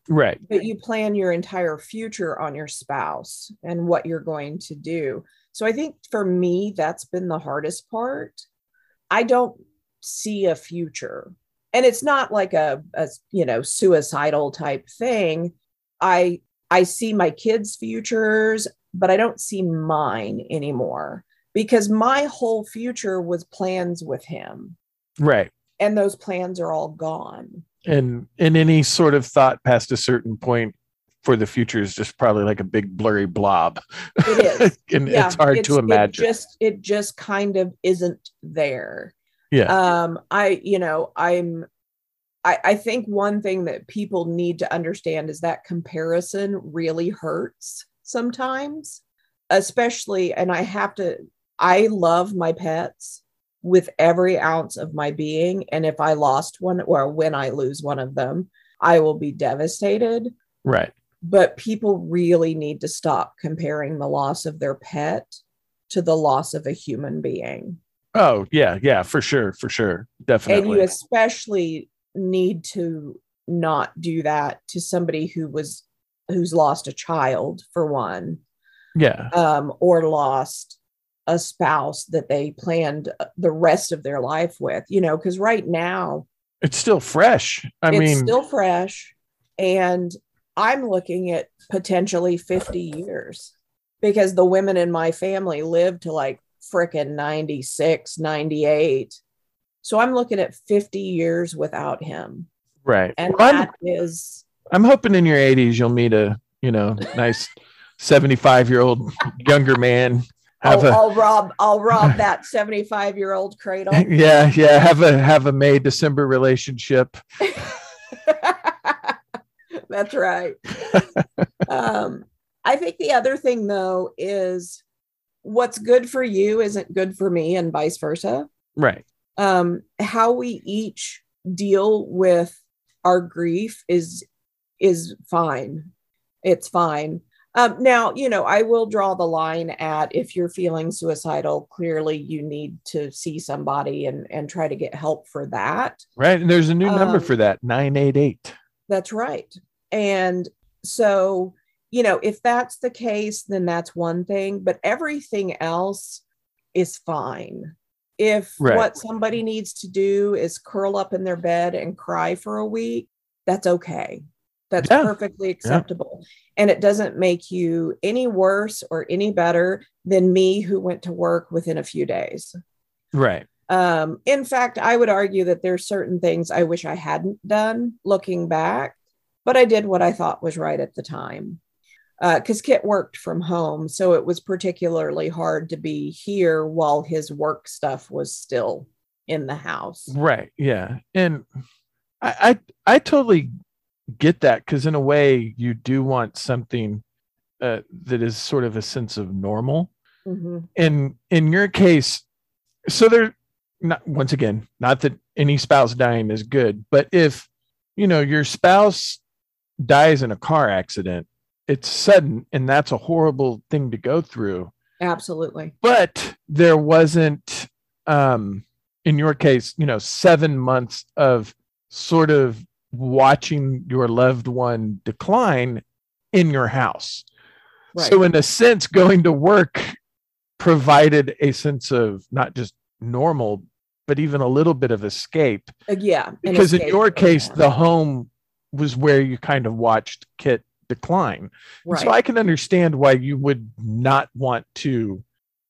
Right. but you plan your entire future on your spouse and what you're going to do. So I think for me that's been the hardest part. I don't see a future. And it's not like a, a you know suicidal type thing. I I see my kids' futures, but I don't see mine anymore because my whole future was plans with him. Right. And those plans are all gone. And and any sort of thought past a certain point for the future is just probably like a big blurry blob. It is. and it's hard to imagine. It just it just kind of isn't there. yeah. Um, I, you know, I'm I, I think one thing that people need to understand is that comparison really hurts sometimes, especially, and I have to, I love my pets with every ounce of my being. And if I lost one or when I lose one of them, I will be devastated. right. But people really need to stop comparing the loss of their pet to the loss of a human being. Oh, yeah, yeah, for sure, for sure. Definitely. And you especially need to not do that to somebody who was who's lost a child for one yeah. um, or lost a spouse that they planned the rest of their life with you know because right now It's still fresh. I it's mean, still fresh and i'm looking at potentially 50 years because the women in my family lived to like frickin' 96 98 so i'm looking at 50 years without him right. and Well, I'm, that is I'm hoping in your 80s you'll meet a, you know, nice 75 year old younger man. Have I'll, a I'll rob i'll rob that 75 year old cradle yeah, yeah, have a have a May December relationship. that's right um i think the other thing though is what's good for you isn't good for me and vice versa Right. Um how we each deal with our grief is is fine it's fine um now you know i will draw the line at if you're feeling suicidal clearly you need to see somebody and and try to get help for that Right. And there's a new number Um, for that 988. that's right and so you know if that's the case then that's one thing but everything else is fine if Right. what somebody needs to do is curl up in their bed and cry for a week that's okay that's Yeah. perfectly acceptable and it doesn't make you any worse or any better than me who went to work within a few days Right. um, in fact, I would argue that there's certain things I wish I hadn't done looking back, but I did what I thought was right at the time. Because Kit worked from home, so it was particularly hard to be here while his work stuff was still in the house. Right. Yeah. And I I, I totally get that because in a way you do want something uh, that is sort of a sense of normal. Mhm. in in your case so there not once again not that any spouse dying is good but if you know your spouse dies in a car accident it's sudden and that's a horrible thing to go through Absolutely. but there wasn't um in your case, you know, seven months of sort of watching your loved one decline in your house. Right. So, in a sense, going to work provided a sense of not just normal, but even a little bit of escape. Uh, yeah. Because in your case, the home was where you kind of watched Kit decline. Right. So I can understand why you would not want to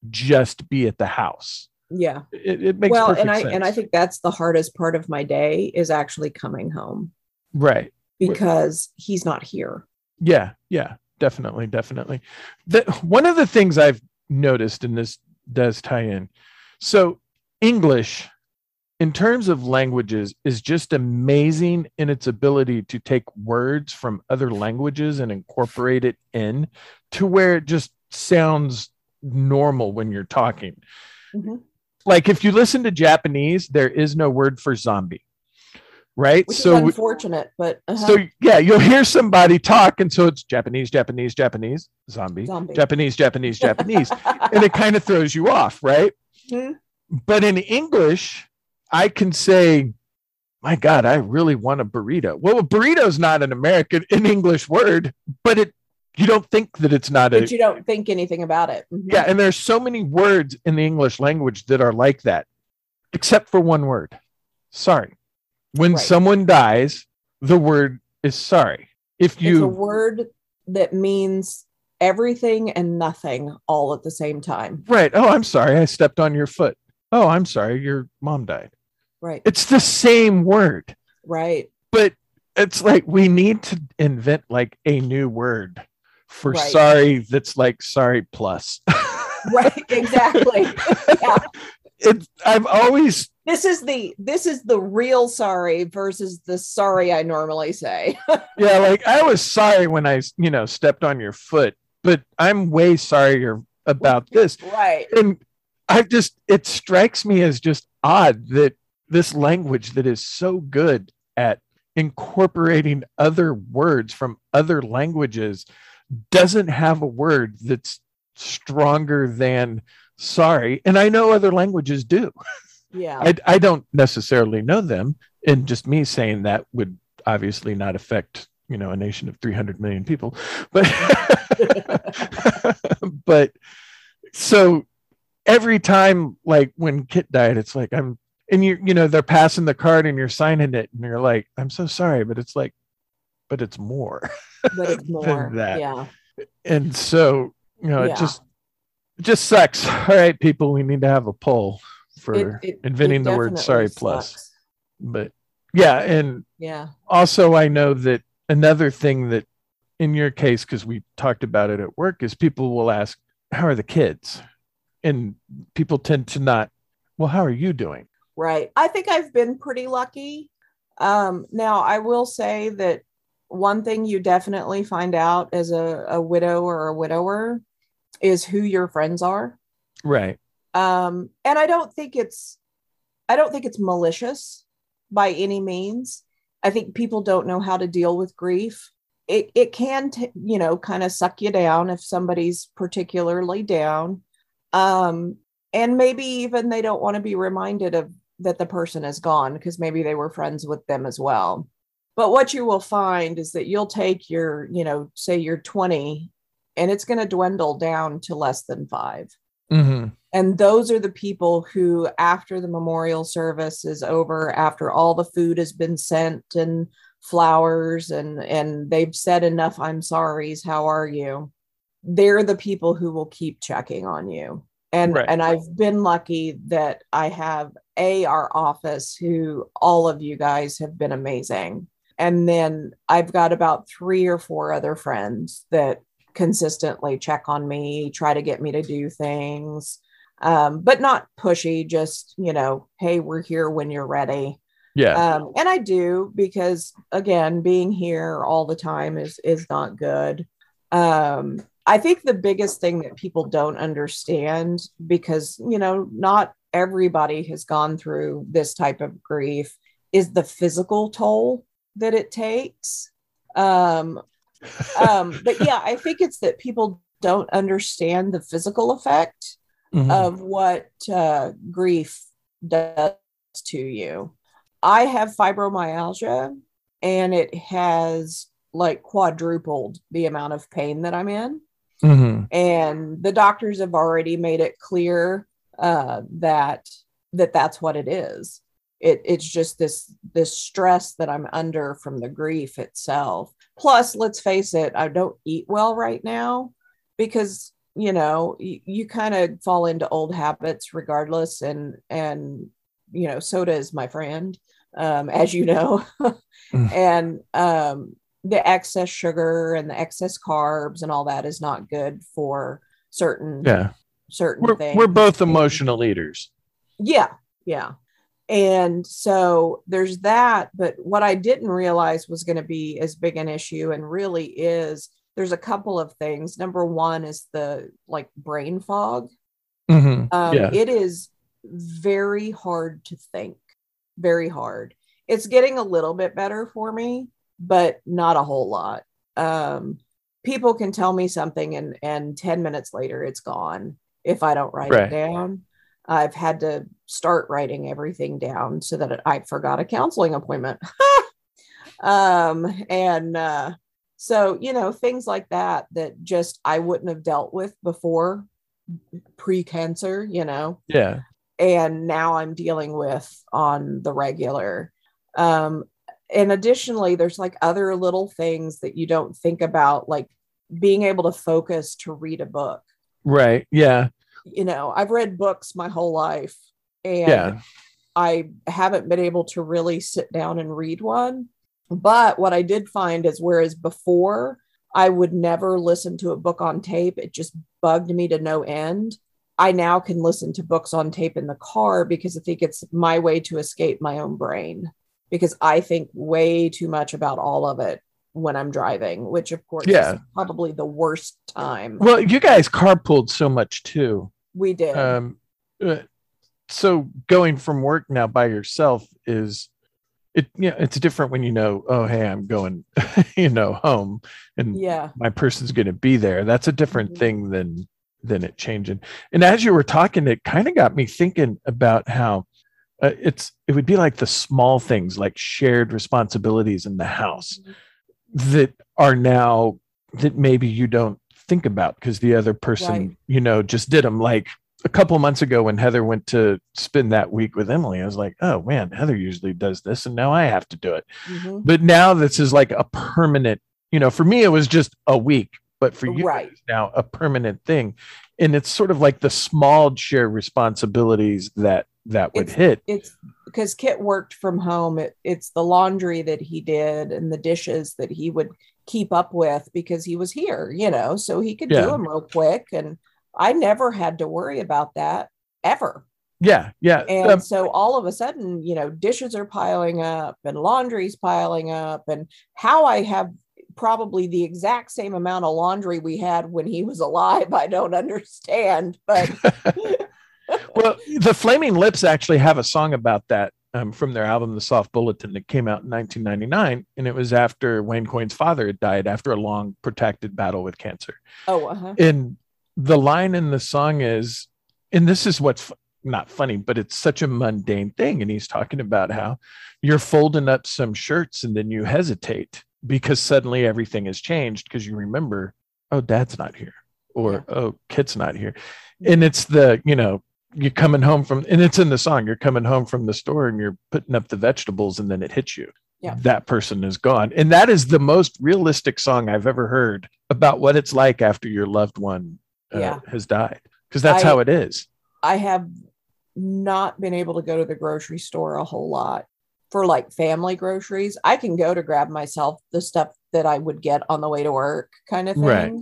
just be at the house. Yeah. It, it makes well, and I sense. and I think that's the hardest part of my day is actually coming home. Right. Because he's not here. Yeah, yeah, definitely, definitely. The, one of the things I've noticed, and this does tie in. So English in terms of languages is just amazing in its ability to take words from other languages and incorporate it in to where it just sounds normal when you're talking. Mm-hmm. Like if you listen to Japanese, there is no word for zombie. Right. Which so unfortunate, but uh-huh. so yeah, you'll hear somebody talk, and so it's Japanese, Japanese, Japanese, zombie, zombie. Japanese, Japanese, Japanese, and it kind of throws you off, right? Mm-hmm. But in English, I can say, my God, I really want a burrito. Well, a burrito is not an American, an English word, but it you don't think that it's not but a, you don't think anything about it. Mm-hmm. Yeah, and there's so many words in the English language that are like that, except for one word. Sorry. When right. someone dies, the word is sorry. If you it's a word that means everything and nothing all at the same time. Right. Oh, I'm sorry. I stepped on your foot. Oh, I'm sorry. Your mom died. Right. It's the same word. Right. But it's like we need to invent like a new word for right. sorry that's like sorry plus. right, exactly. yeah. It I've always this is the this is the real sorry versus the sorry I normally say. yeah, like I was sorry when I, you know, stepped on your foot, but I'm way sorrier about this. Right. And I just it strikes me as just odd that this language that is so good at incorporating other words from other languages doesn't have a word that's stronger than sorry. And I know other languages do. Yeah. I, I don't necessarily know them. And just me saying that would obviously not affect, you know, a nation of 300 million people. But, but so every time, like when Kit died, it's like, I'm, and you you know they're passing the card and you're signing it and you're like i'm so sorry but it's like but it's more but it's more that. yeah. And so you know yeah. it just it just sucks. All right people we need to have a poll for it, it, inventing the word sorry sucks. plus but yeah and yeah. also i know that another thing that in your case because we talked about it at work is people will ask how are the kids? And people tend to not well how are you doing Right. I think I've been pretty lucky. Um, now, I will say that one thing you definitely find out as a, a widow or a widower is who your friends are. Right. Um, and I don't think it's I don't think it's malicious by any means. I think people don't know how to deal with grief. It it can t- you know kind of suck you down if somebody's particularly down. Um, and maybe even they don't want to be reminded of that the person is gone because maybe they were friends with them as well. But what you will find is that you'll take your, you know, say you're 20 and it's going to dwindle down to less than 5 mm-hmm. And those are the people who, after the memorial service is over, after all the food has been sent and flowers and and they've said enough i'm sorry's how are you they're the people who will keep checking on you and right. and I've been lucky that I have a our office who all of you guys have been amazing. And then I've got about 3 or 4 other friends that consistently check on me, try to get me to do things. Um, but not pushy, just, you know, hey, we're here when you're ready. Yeah. Um, and I do because again, being here all the time is is not good. Um, I think the biggest thing that people don't understand, because, you know, not everybody has gone through this type of grief, is the physical toll that it takes. Um, um, but yeah, I think it's that people don't understand the physical effect mm-hmm. of what uh, grief does to you. I have fibromyalgia and it has like quadrupled the amount of pain that I'm in. Mm-hmm. And the doctors have already made it clear uh, that that that's what it is. It, it's just this this stress that I'm under from the grief itself. Plus, let's face it, I don't eat well right now because you know you, you kind of fall into old habits regardless, and and you know soda is my friend, um, as you know, mm. and um, the excess sugar and the excess carbs and all that is not good for certain yeah certain we're, things. We're both emotional eaters. Yeah, yeah. And so there's that. But what I didn't realize was going to be as big an issue and really is there's a couple of things. Number one is the like brain fog. Mm-hmm. Um, yeah. It is very hard to think, very hard. It's getting a little bit better for me, but not a whole lot. Um, people can tell me something and and 10 minutes later it's gone if I don't write right. it down. I've had to start writing everything down so that I forgot a counseling appointment. um, and uh, so, you know, things like that that just I wouldn't have dealt with before pre cancer, you know? Yeah. And now I'm dealing with on the regular. Um, and additionally, there's like other little things that you don't think about, like being able to focus to read a book. Right. Yeah you know, I've read books my whole life and yeah. I haven't been able to really sit down and read one. But what I did find is whereas before I would never listen to a book on tape, it just bugged me to no end. I now can listen to books on tape in the car because I think it's my way to escape my own brain because I think way too much about all of it when I'm driving, which of course yeah. is probably the worst time. Well, you guys carpooled so much too. We did. Um, uh, so going from work now by yourself is it yeah it's different when you know oh hey i'm going you know home and yeah my person's going to be there that's a different mm-hmm. thing than than it changing and as you were talking it kind of got me thinking about how uh, it's it would be like the small things like shared responsibilities in the house mm-hmm. that are now that maybe you don't think about because the other person, right. you know, just did them. Like a couple months ago when Heather went to spend that week with Emily, I was like, oh man, Heather usually does this and now I have to do it. Mm-hmm. But now this is like a permanent, you know, for me, it was just a week, but for you right. now a permanent thing. And it's sort of like the small share responsibilities that that would it's, hit. It's because Kit worked from home. It, it's the laundry that he did and the dishes that he would keep up with because he was here, you know, so he could yeah. do them real quick. And I never had to worry about that ever. Yeah, yeah. And um, so all of a sudden, you know, dishes are piling up and laundry's piling up. And how I have probably the exact same amount of laundry we had when he was alive, I don't understand. But well, the Flaming Lips actually have a song about that um, from their album The Soft Bulletin that came out in 1999, and it was after Wayne Coyne's father had died after a long, protracted battle with cancer. Oh, uh-huh. and the line in the song is, and this is what's not funny, but it's such a mundane thing. And he's talking about how you're folding up some shirts and then you hesitate because suddenly everything has changed because you remember, oh, dad's not here or yeah. oh, Kit's not here. And it's the, you know, you're coming home from and it's in the song you're coming home from the store and you're putting up the vegetables and then it hits you. Yeah. that person is gone. And that is the most realistic song i've ever heard about what it's like after your loved one uh, yeah. has died because that's I, how it is. I have not been able to go to the grocery store a whole lot for like family groceries. I can go to grab myself the stuff that i would get on the way to work kind of thing right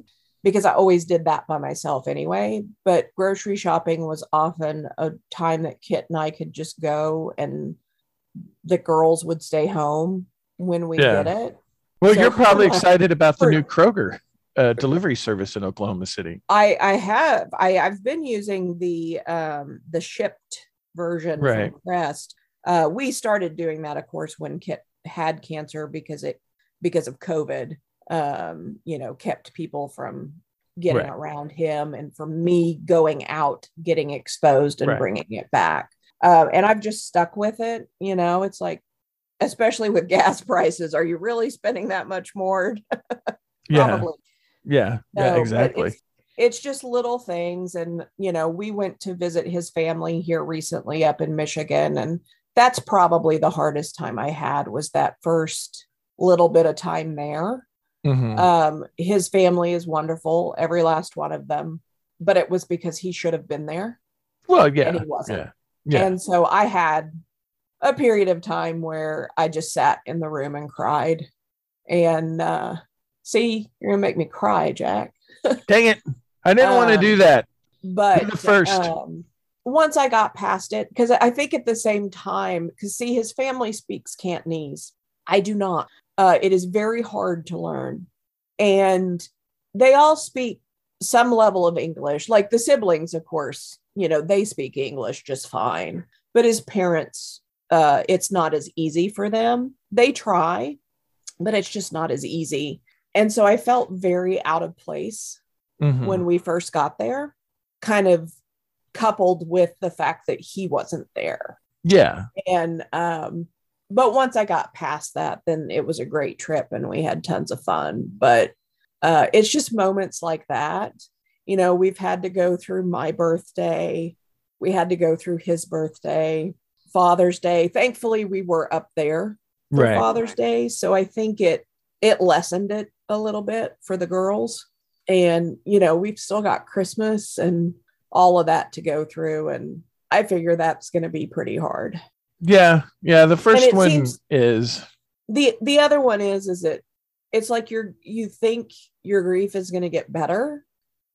because I always did that by myself anyway. But grocery shopping was often a time that Kit and I could just go and the girls would stay home when we yeah. did it. Well, so, you're probably excited about the new Kroger uh, delivery service in Oklahoma City. I I have I I've been using the um the shipt version right. from Crest. Uh, we started doing that, of course, when Kit had cancer because it because of COVID um, you know, kept people from getting right. around him and from me going out, getting exposed and right. bringing it back. uh, and I've just stuck with it. You know, it's like, especially with gas prices, are you really spending that much more? yeah, yeah, yeah, exactly. It's, it's just little things, and you know, we went to visit his family here recently up in Michigan, and that's probably the hardest time I had was that first little bit of time there. Mm-hmm. Um, his family is wonderful, every last one of them, but it was because he should have been there. Well, yeah, and he wasn't. Yeah. Yeah. And so I had a period of time where I just sat in the room and cried. And uh, see, you're gonna make me cry, Jack. Dang it! I didn't um, want to do that. But the first. Um, once I got past it, because I think at the same time, because see, his family speaks Cantonese. I do not. Uh, it is very hard to learn. And they all speak some level of English, like the siblings, of course, you know, they speak English just fine. But as parents, uh, it's not as easy for them. They try, but it's just not as easy. And so I felt very out of place mm-hmm. when we first got there, kind of coupled with the fact that he wasn't there. Yeah. And um, but once I got past that, then it was a great trip and we had tons of fun. But uh, it's just moments like that. You know, we've had to go through my birthday, we had to go through his birthday, Father's Day. Thankfully, we were up there for right. Father's Day, so I think it it lessened it a little bit for the girls. And you know, we've still got Christmas and all of that to go through, and I figure that's going to be pretty hard. Yeah, yeah. The first one is the the other one is is it it's like you're you think your grief is going to get better,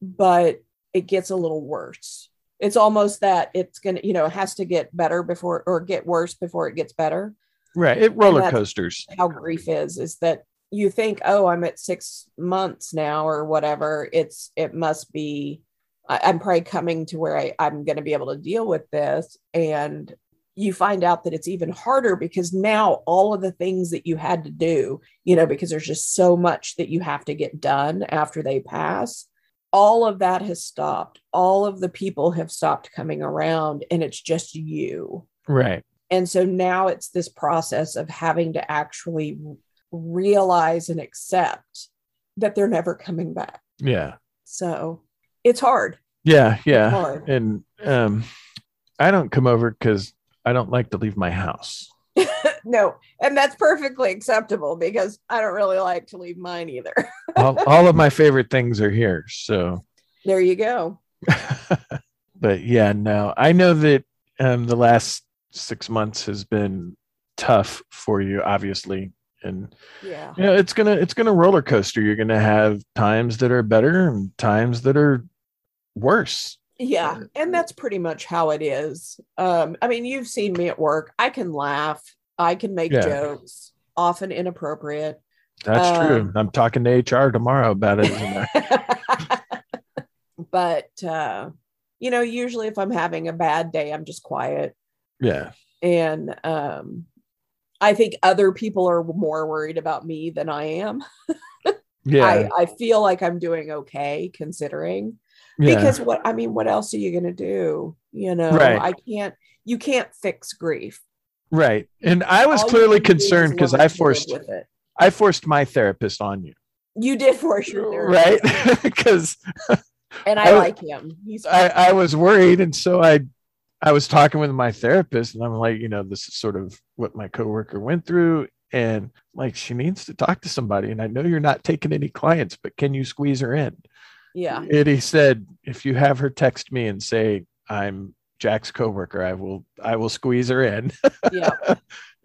but it gets a little worse. It's almost that it's going to you know it has to get better before or get worse before it gets better. Right. It roller coasters. How grief is is that you think, oh, I'm at six months now or whatever. It's it must be I, am probably coming to where I, I'm going to be able to deal with this. And you find out that it's even harder because now all of the things that you had to do, you know, because there's just so much that you have to get done after they pass, all of that has stopped. All of the people have stopped coming around and it's just you. Right. And so now it's this process of having to actually realize and accept that they're never coming back. Yeah. So it's hard. Yeah. Yeah. Hard. And um, I don't come over because I don't like to leave my house. no, and that's perfectly acceptable because I don't really like to leave mine either. all, all of my favorite things are here. So there you go. but yeah, no, I know that um, the last six months has been tough for you, obviously. And yeah, you know, it's gonna it's gonna roller coaster. You're gonna have times that are better and times that are worse. Yeah, and that's pretty much how it is. Um, I mean, you've seen me at work. I can laugh. I can make yeah. jokes, often inappropriate. That's um, true. I'm talking to HR tomorrow about it. but uh, you know, usually if I'm having a bad day, I'm just quiet. Yeah. And um, I think other people are more worried about me than I am. yeah. I, I feel like I'm doing okay considering yeah. because what I mean, what else are you going to do? You know, right. I can't, you can't fix grief. Right. And I was All clearly concerned because I forced, I forced my therapist on you. You did force your therapist. Right. Because, and I, I, like him. He's, I, I was worried. And so I, I was talking with my therapist and I'm like, you know, this is sort of what my coworker went through. And like, she needs to talk to somebody. And I know you're not taking any clients, but can you squeeze her in? Yeah. And he said, if you have her text me and say, I'm Jack's coworker, I will, I will squeeze her in. yeah.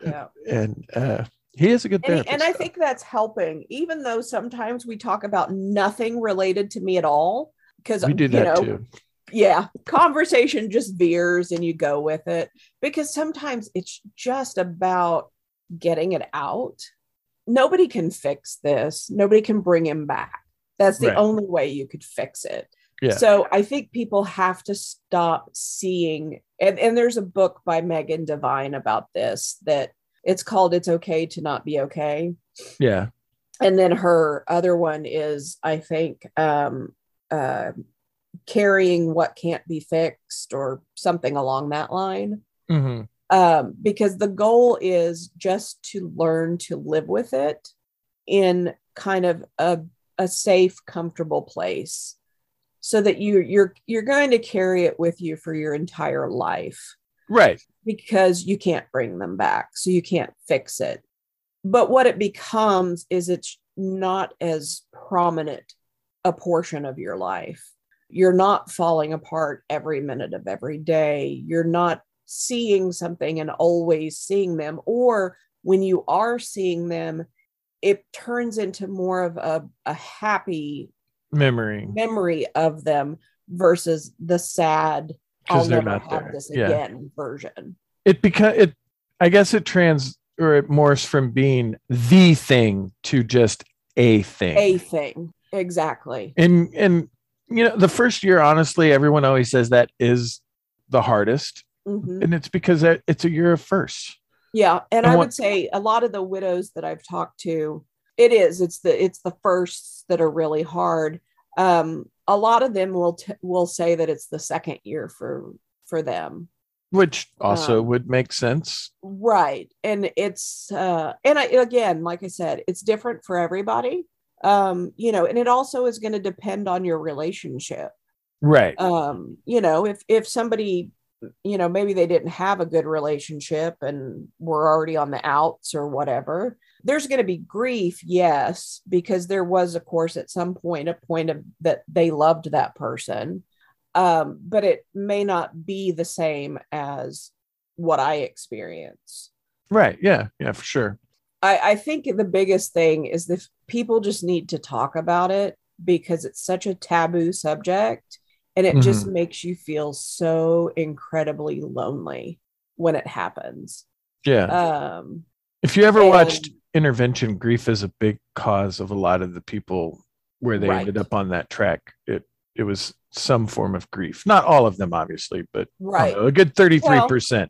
Yeah. And, uh, he is a good therapist. And, and I think that's helping, even though sometimes we talk about nothing related to me at all. Because we do that know, too. Yeah, conversation just veers and you go with it because sometimes it's just about getting it out. Nobody can fix this. Nobody can bring him back that's the right. only way you could fix it. Yeah. So I think people have to stop seeing, and, and there's a book by Megan Devine about this that it's called It's Okay to Not Be Okay. Yeah. And then her other one is, I think, um, uh, carrying what can't be fixed or something along that line. mm-hmm. um, because the goal is just to learn to live with it in kind of a, a safe, comfortable place so that you you're you're going to carry it with you for your entire life. Right. Because you can't bring them back so you can't fix it. But what it becomes is it's not as prominent a portion of your life. You're not falling apart every minute of every day. You're not seeing something and always seeing them or when you are seeing them it turns into more of a, a happy memory memory of them versus the sad I'll never have there. this yeah. again version. It because it I guess it trans or it morphs from being the thing to just a thing. A thing. Exactly. And and you know, the first year, honestly, everyone always says that is the hardest. Mm-hmm. And it's because it's a year of first. Yeah. And, and I what, would say a lot of the widows that I've talked to, it is, it's the it's the firsts that are really hard. Um, a lot of them will t- will say that it's the second year for for them. Which also um, would make sense. right and it's uh and i again like i said it's different for everybody. Um you know and it also is going to depend on your relationship. Right. Um you know if if somebody you know maybe they didn't have a good relationship and were already on the outs or whatever. There's going to be grief yes because there was of course at some point a point of that they loved that person. Um, but it may not be the same as what i experience. Right yeah yeah for sure. I i think the biggest thing is that people just need to talk about it because it's such a taboo subject and it mm-hmm. just makes you feel so incredibly lonely when it happens yeah um if you ever and, watched intervention grief is a big cause of a lot of the people where they right. ended up on that track it it was some form of grief not all of them obviously but right know, a good 33% well,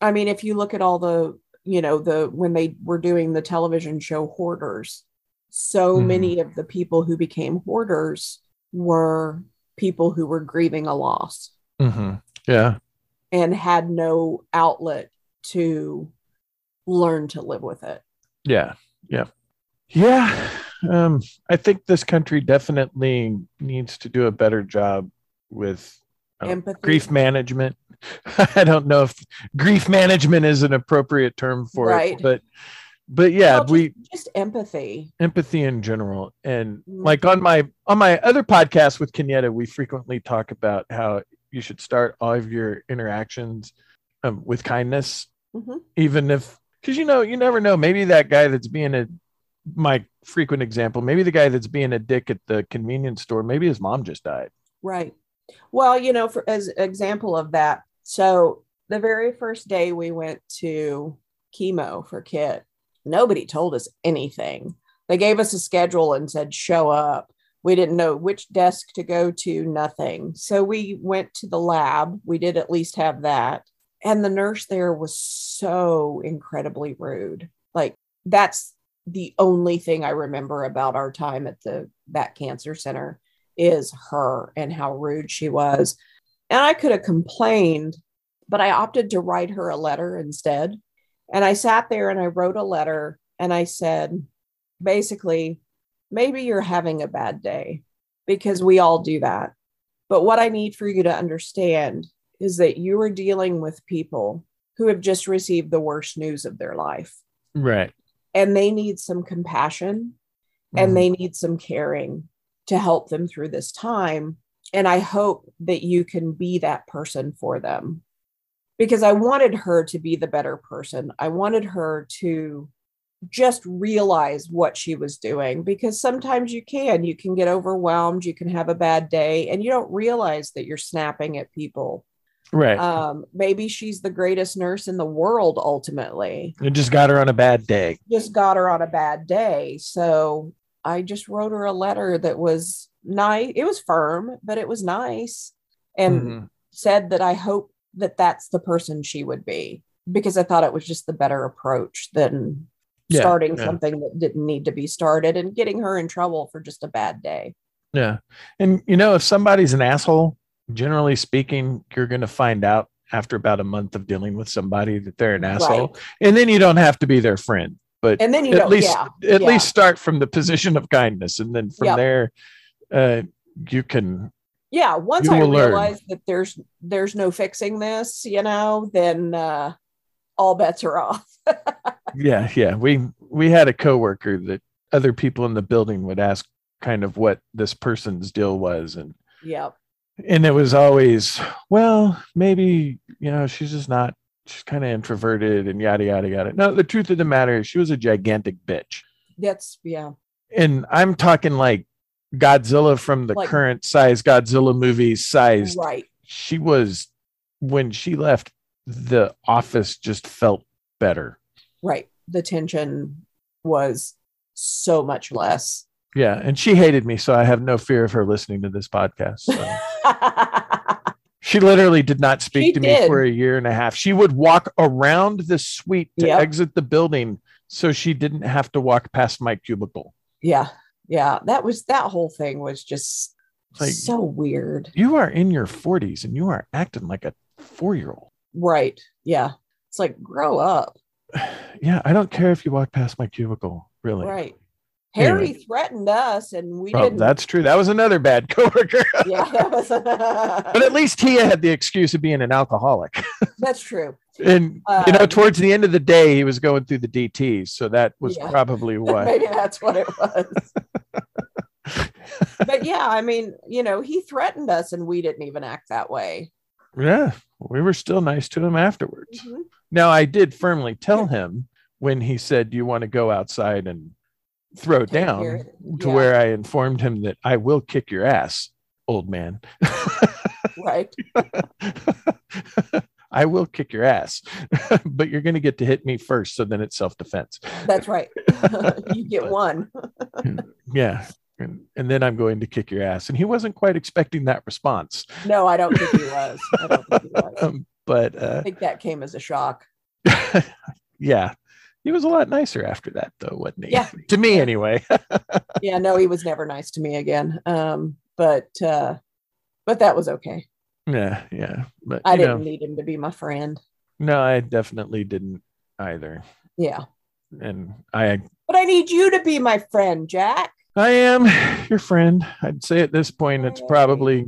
i mean if you look at all the you know the when they were doing the television show hoarders so mm-hmm. many of the people who became hoarders were people who were grieving a loss mm-hmm. yeah and had no outlet to learn to live with it yeah. Yeah. Yeah. Um, I think this country definitely needs to do a better job with uh, grief management. I don't know if grief management is an appropriate term for right. it, but but yeah, well, just, we just empathy, empathy in general, and mm-hmm. like on my on my other podcast with Kenyetta, we frequently talk about how you should start all of your interactions um, with kindness, mm-hmm. even if because you know you never know. Maybe that guy that's being a my frequent example maybe the guy that's being a dick at the convenience store maybe his mom just died. Right. Well you know for as example of that so the very first day we went to chemo for Kit nobody told us anything. They gave us a schedule and said show up. We didn't know which desk to go to nothing. So we went to the lab. We did at least have that. And the nurse there was so incredibly rude. Like that's the only thing i remember about our time at the that cancer center is her and how rude she was. And i could have complained but i opted to write her a letter instead and i sat there and i wrote a letter and i said basically maybe you're having a bad day because we all do that but what i need for you to understand is that you are dealing with people who have just received the worst news of their life. Right. And they need some compassion mm-hmm. and they need some caring to help them through this time. And I hope that you can be that person for them because I wanted her to be the better person. I wanted her to just realize what she was doing because sometimes you can you can get overwhelmed you can have a bad day and you don't realize that you're snapping at people Right. Um, maybe she's the greatest nurse in the world ultimately. It just got her on a bad day. Just got her on a bad day. So I just wrote her a letter that was nice. It was firm, but it was nice and mm-hmm. said that I hope that that's the person she would be because I thought it was just the better approach than yeah, starting yeah. something that didn't need to be started and getting her in trouble for just a bad day. Yeah. And you know, if somebody's an asshole, generally speaking, you're going to find out. after about a month of dealing with somebody that they're an asshole, right. and then you don't have to be their friend. But and then you at least yeah, at least start from the position of kindness, and then from yep. there, uh, you can. Yeah, once I realize that there's there's no fixing this, you know, then uh, all bets are off. yeah, yeah. We we had a coworker that other people in the building would ask kind of what this person's deal was, and yeah, and it was always, well, maybe you know she's just not she's kind of introverted and yada yada yada. No, the truth of the matter is she was a gigantic bitch. That's yeah. And I'm talking like Godzilla from the like, current size Godzilla movies size. Right. She was when she left, the office just felt better. Right. The tension was so much less. Yeah. And she hated me. So I have no fear of her listening to this podcast. So. She literally did not speak she to did. me for a year and a half. She would walk around the suite to yep. exit the building so she didn't have to walk past my cubicle. Yeah. Yeah. That was that whole thing was just like, so weird. You are in your 40s and you are acting like a four year old. Right. Yeah. It's like, grow up. Yeah. I don't care if you walk past my cubicle, really. Right. Harry anyway. threatened us, and we oh, didn't. That's true. That was another bad coworker. yeah, that was. but at least he had the excuse of being an alcoholic. that's true. And um, you know, um, towards the end of the day, he was going through the DTs, so that was yeah. probably why. Maybe that's what it was. But yeah, I mean, you know, he threatened us, and we didn't even act that way. Yeah, we were still nice to him afterwards. Mm-hmm. Now, I did firmly tell him when he said, "Do you want to go outside and throw down yeah. to where I informed him that I will kick your ass, old man. right. I will kick your ass, but you're going to get to hit me first. So then it's self defense. That's right. you get one. yeah. And, and, then I'm going to kick your ass. And he wasn't quite expecting that response. No, I don't think he was. I don't think he was. Um, but uh, I think that came as a shock. yeah. He was a lot nicer after that, though, wasn't he? Yeah. to me, anyway. yeah, no, he was never nice to me again. Um, but uh, but that was okay. Yeah, yeah. But I didn't know, need him to be my friend. No, I definitely didn't either. Yeah. And I. But I need you to be my friend, Jack. I am your friend. I'd say at this point, it's probably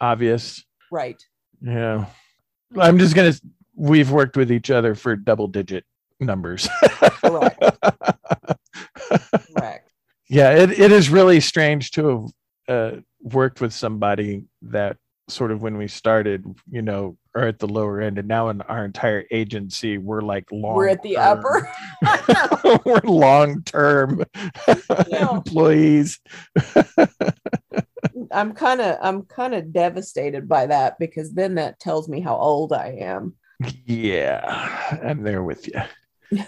obvious. Right. Yeah. I'm just gonna. We've worked with each other for double digit numbers. Correct. Correct. Yeah, it, it is really strange to have uh, worked with somebody that sort of when we started, you know, are at the lower end, and now in our entire agency, we're like long. We're at the upper. we're long term employees. I'm kind of I'm kind of devastated by that because then that tells me how old I am. Yeah, I'm there with you.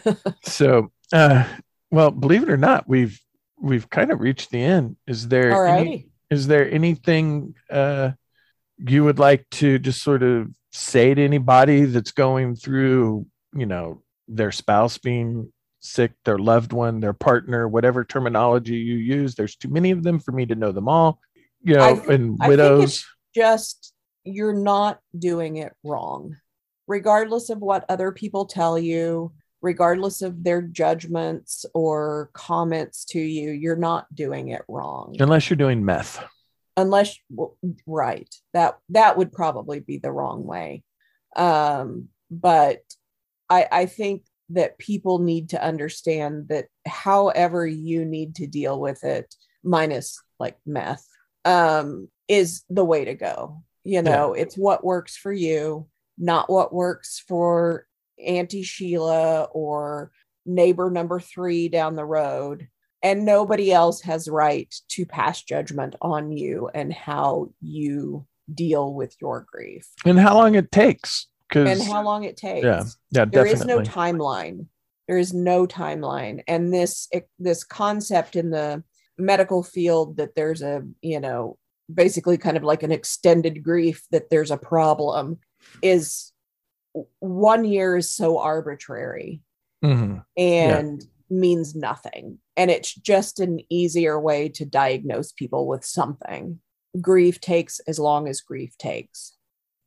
so, uh, well, believe it or not, we've we've kind of reached the end. Is there any, is there anything uh, you would like to just sort of say to anybody that's going through, you know, their spouse being sick, their loved one, their partner, whatever terminology you use? There's too many of them for me to know them all. You know, and widows. just you're not doing it wrong, regardless of what other people tell you regardless of their judgments or comments to you, you're not doing it wrong. Unless you're doing meth. Unless right. That that would probably be the wrong way. Um, but I I think that people need to understand that however you need to deal with it, minus like meth, um, is the way to go. You know, yeah. it's what works for you, not what works for Auntie Sheila or neighbor number three down the road. And nobody else has right to pass judgment on you and how you deal with your grief. And how long it takes. And how long it takes. Yeah. Yeah. There definitely. is no timeline. There is no timeline. And this this concept in the medical field that there's a, you know, basically kind of like an extended grief that there's a problem is one year is so arbitrary mm-hmm. and yeah. means nothing. And it's just an easier way to diagnose people with something. Grief takes as long as grief takes.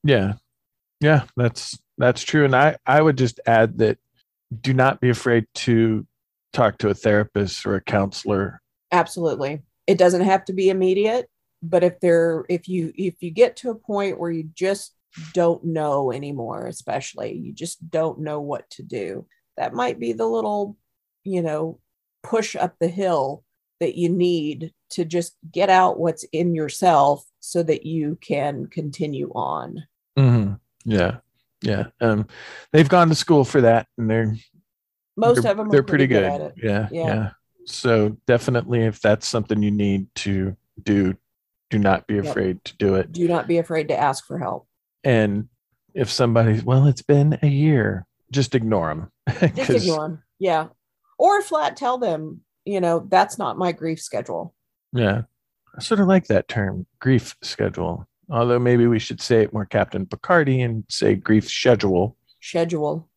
Yeah. Yeah, that's that's true. And I, I would just add that do not be afraid to talk to a therapist or a counselor. Absolutely. It doesn't have to be immediate, but if there if you if you get to a point where you just don't know anymore, especially you just don't know what to do, that might be the little, you know, push up the hill that you need to just get out what's in yourself so that you can continue on. Mm-hmm. Yeah. Yeah. Um, they've gone to school for that and they're, most they're, of them they're pretty, pretty, good, good. at it. Yeah, Yeah. yeah. So definitely if that's something you need to do, do not be Yep. afraid to do it. Do not be afraid to ask for help. And if somebody's, well, it's been a year, just ignore them. Just ignore them. Yeah. Or flat tell them, you know, that's not my grief schedule. Yeah. I sort of like that term, grief schedule. Although maybe we should say it more Captain Picardy and say grief schedule. Schedule.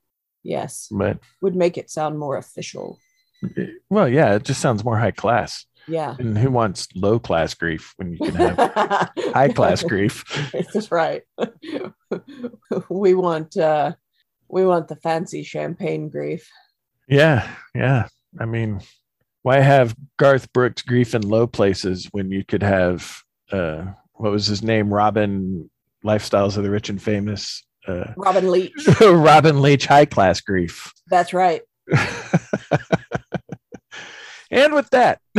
Yes. But Would make it sound more official. well, yeah, it just sounds more high class. Yeah. And who wants low class grief when you can have high class grief? That's right. we want uh we want the fancy champagne grief. Yeah, yeah. I mean, why have Garth Brooks grief in low places when you could have uh what was his name? Robin Lifestyles of the Rich and Famous. Uh Robin Leach. Robin Leach high class grief. That's right. and with that,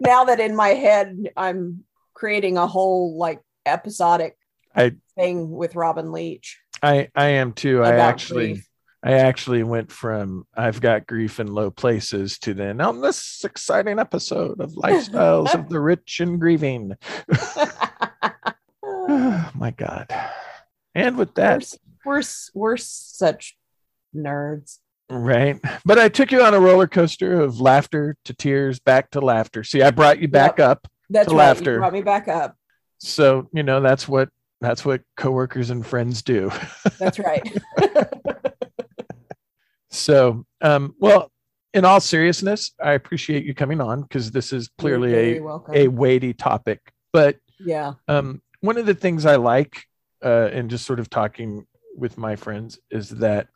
now that in my head I'm creating a whole like episodic I- thing with Robin Leach. I I am too. I actually grief. I actually went from I've got grief in low places to then on this exciting episode of Lifestyles of the Rich and Grieving. oh my God. And with we're, that, s- we're we're such nerds. right? But I took you on a roller coaster of laughter to tears, back to laughter. See, I brought you back up. That's To right. laughter. You brought me back up. So, you know, that's what that's what coworkers and friends do. That's right. So, um, well, in all seriousness, I appreciate you coming on because this is clearly a welcome. a weighty topic. But yeah. um, one of the things I like, uh, in just sort of talking with my friends, is that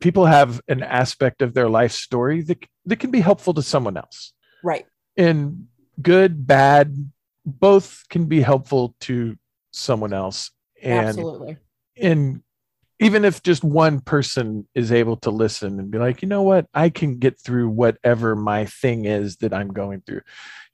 people have an aspect of their life story that that can be helpful to someone else. Right. And good, bad, both can be helpful to someone else. And Absolutely. and even if just one person is able to listen and be like, you know what, I can get through whatever my thing is that I'm going through.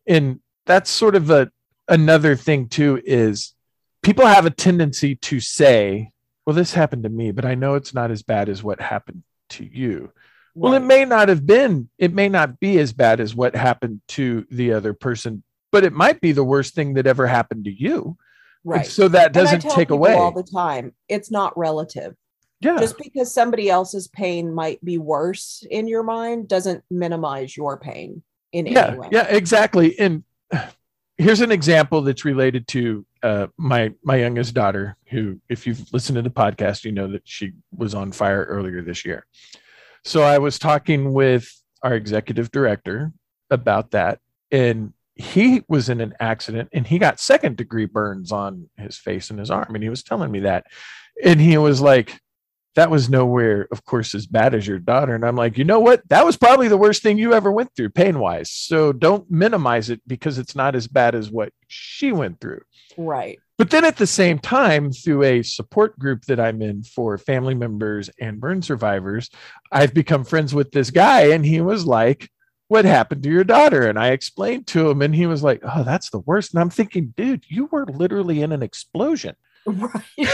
And that's sort of a another thing too is people have a tendency to say, well, this happened to me, but I know it's not as bad as what happened to you. Well, it may not have been, it may not be as bad as what happened to the other person, but it might be the worst thing that ever happened to you. Right. So that doesn't take away. all the time. It's not relative. yeah. Just because somebody else's pain might be worse in your mind doesn't minimize your pain in yeah any way. yeah exactly and here's an example that's related to uh, my my youngest daughter who if you've listened to the podcast you know that she was on fire earlier this year so i was talking with our executive director about that and he was in an accident and he got second degree burns on his face and his arm and he was telling me that and he was like that was nowhere, of course, as bad as your daughter. And I'm like, you know what? That was probably the worst thing you ever went through pain wise. So don't minimize it because it's not as bad as what she went through. Right. But then at the same time, through a support group that I'm in for family members and burn survivors, I've become friends with this guy. And he was like, What happened to your daughter? And I explained to him, and he was like, Oh, that's the worst. And I'm thinking, dude, you were literally in an explosion. Right.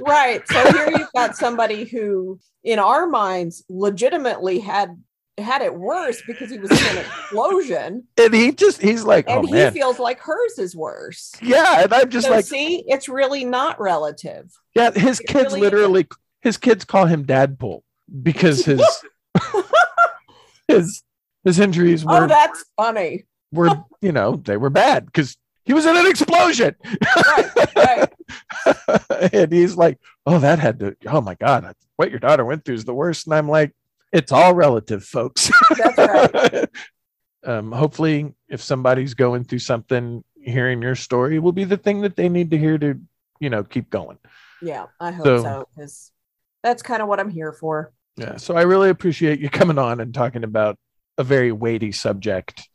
right. So here you've got somebody who, in our minds, legitimately had had it worse because he was in an explosion, And he just, he's like, and Oh, he man. feels like hers is worse. Yeah. And I'm just so like, see, it's really not relative. Yeah, his It kids really literally his kids call him Dadpool because his his his injuries Oh, were that's funny. were you know they were bad because he was in an explosion Right, right. and he's like oh that had to oh my god what your daughter went through is the worst and i'm like it's all relative folks That's right. um hopefully if somebody's going through something hearing your story will be the thing that they need to hear to, you know, keep going. Yeah, I hope So- so because that's kind of what I'm here for. Yeah. So I really appreciate you coming on and talking about a very weighty subject.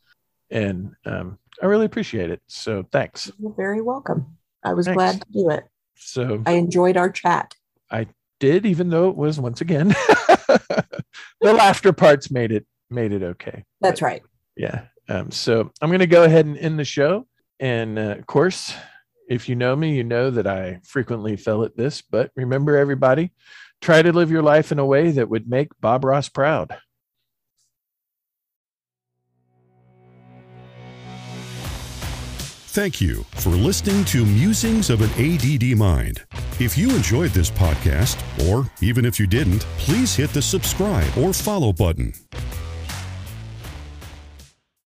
And um, I really appreciate it. So thanks. You're very welcome. I was Thanks. glad to do it. So I enjoyed our chat. I did, even though it was once again the laughter parts made it made it okay. That's right. Yeah. Um, so I'm going to go ahead and end the show. And uh, of course, if you know me, you know that I frequently fail at this. But remember, everybody, try to live your life in a way that would make Bob Ross proud. Thank you for listening to Musings of an ADD Mind. If you enjoyed this podcast, or even if you didn't, please hit the subscribe or follow button.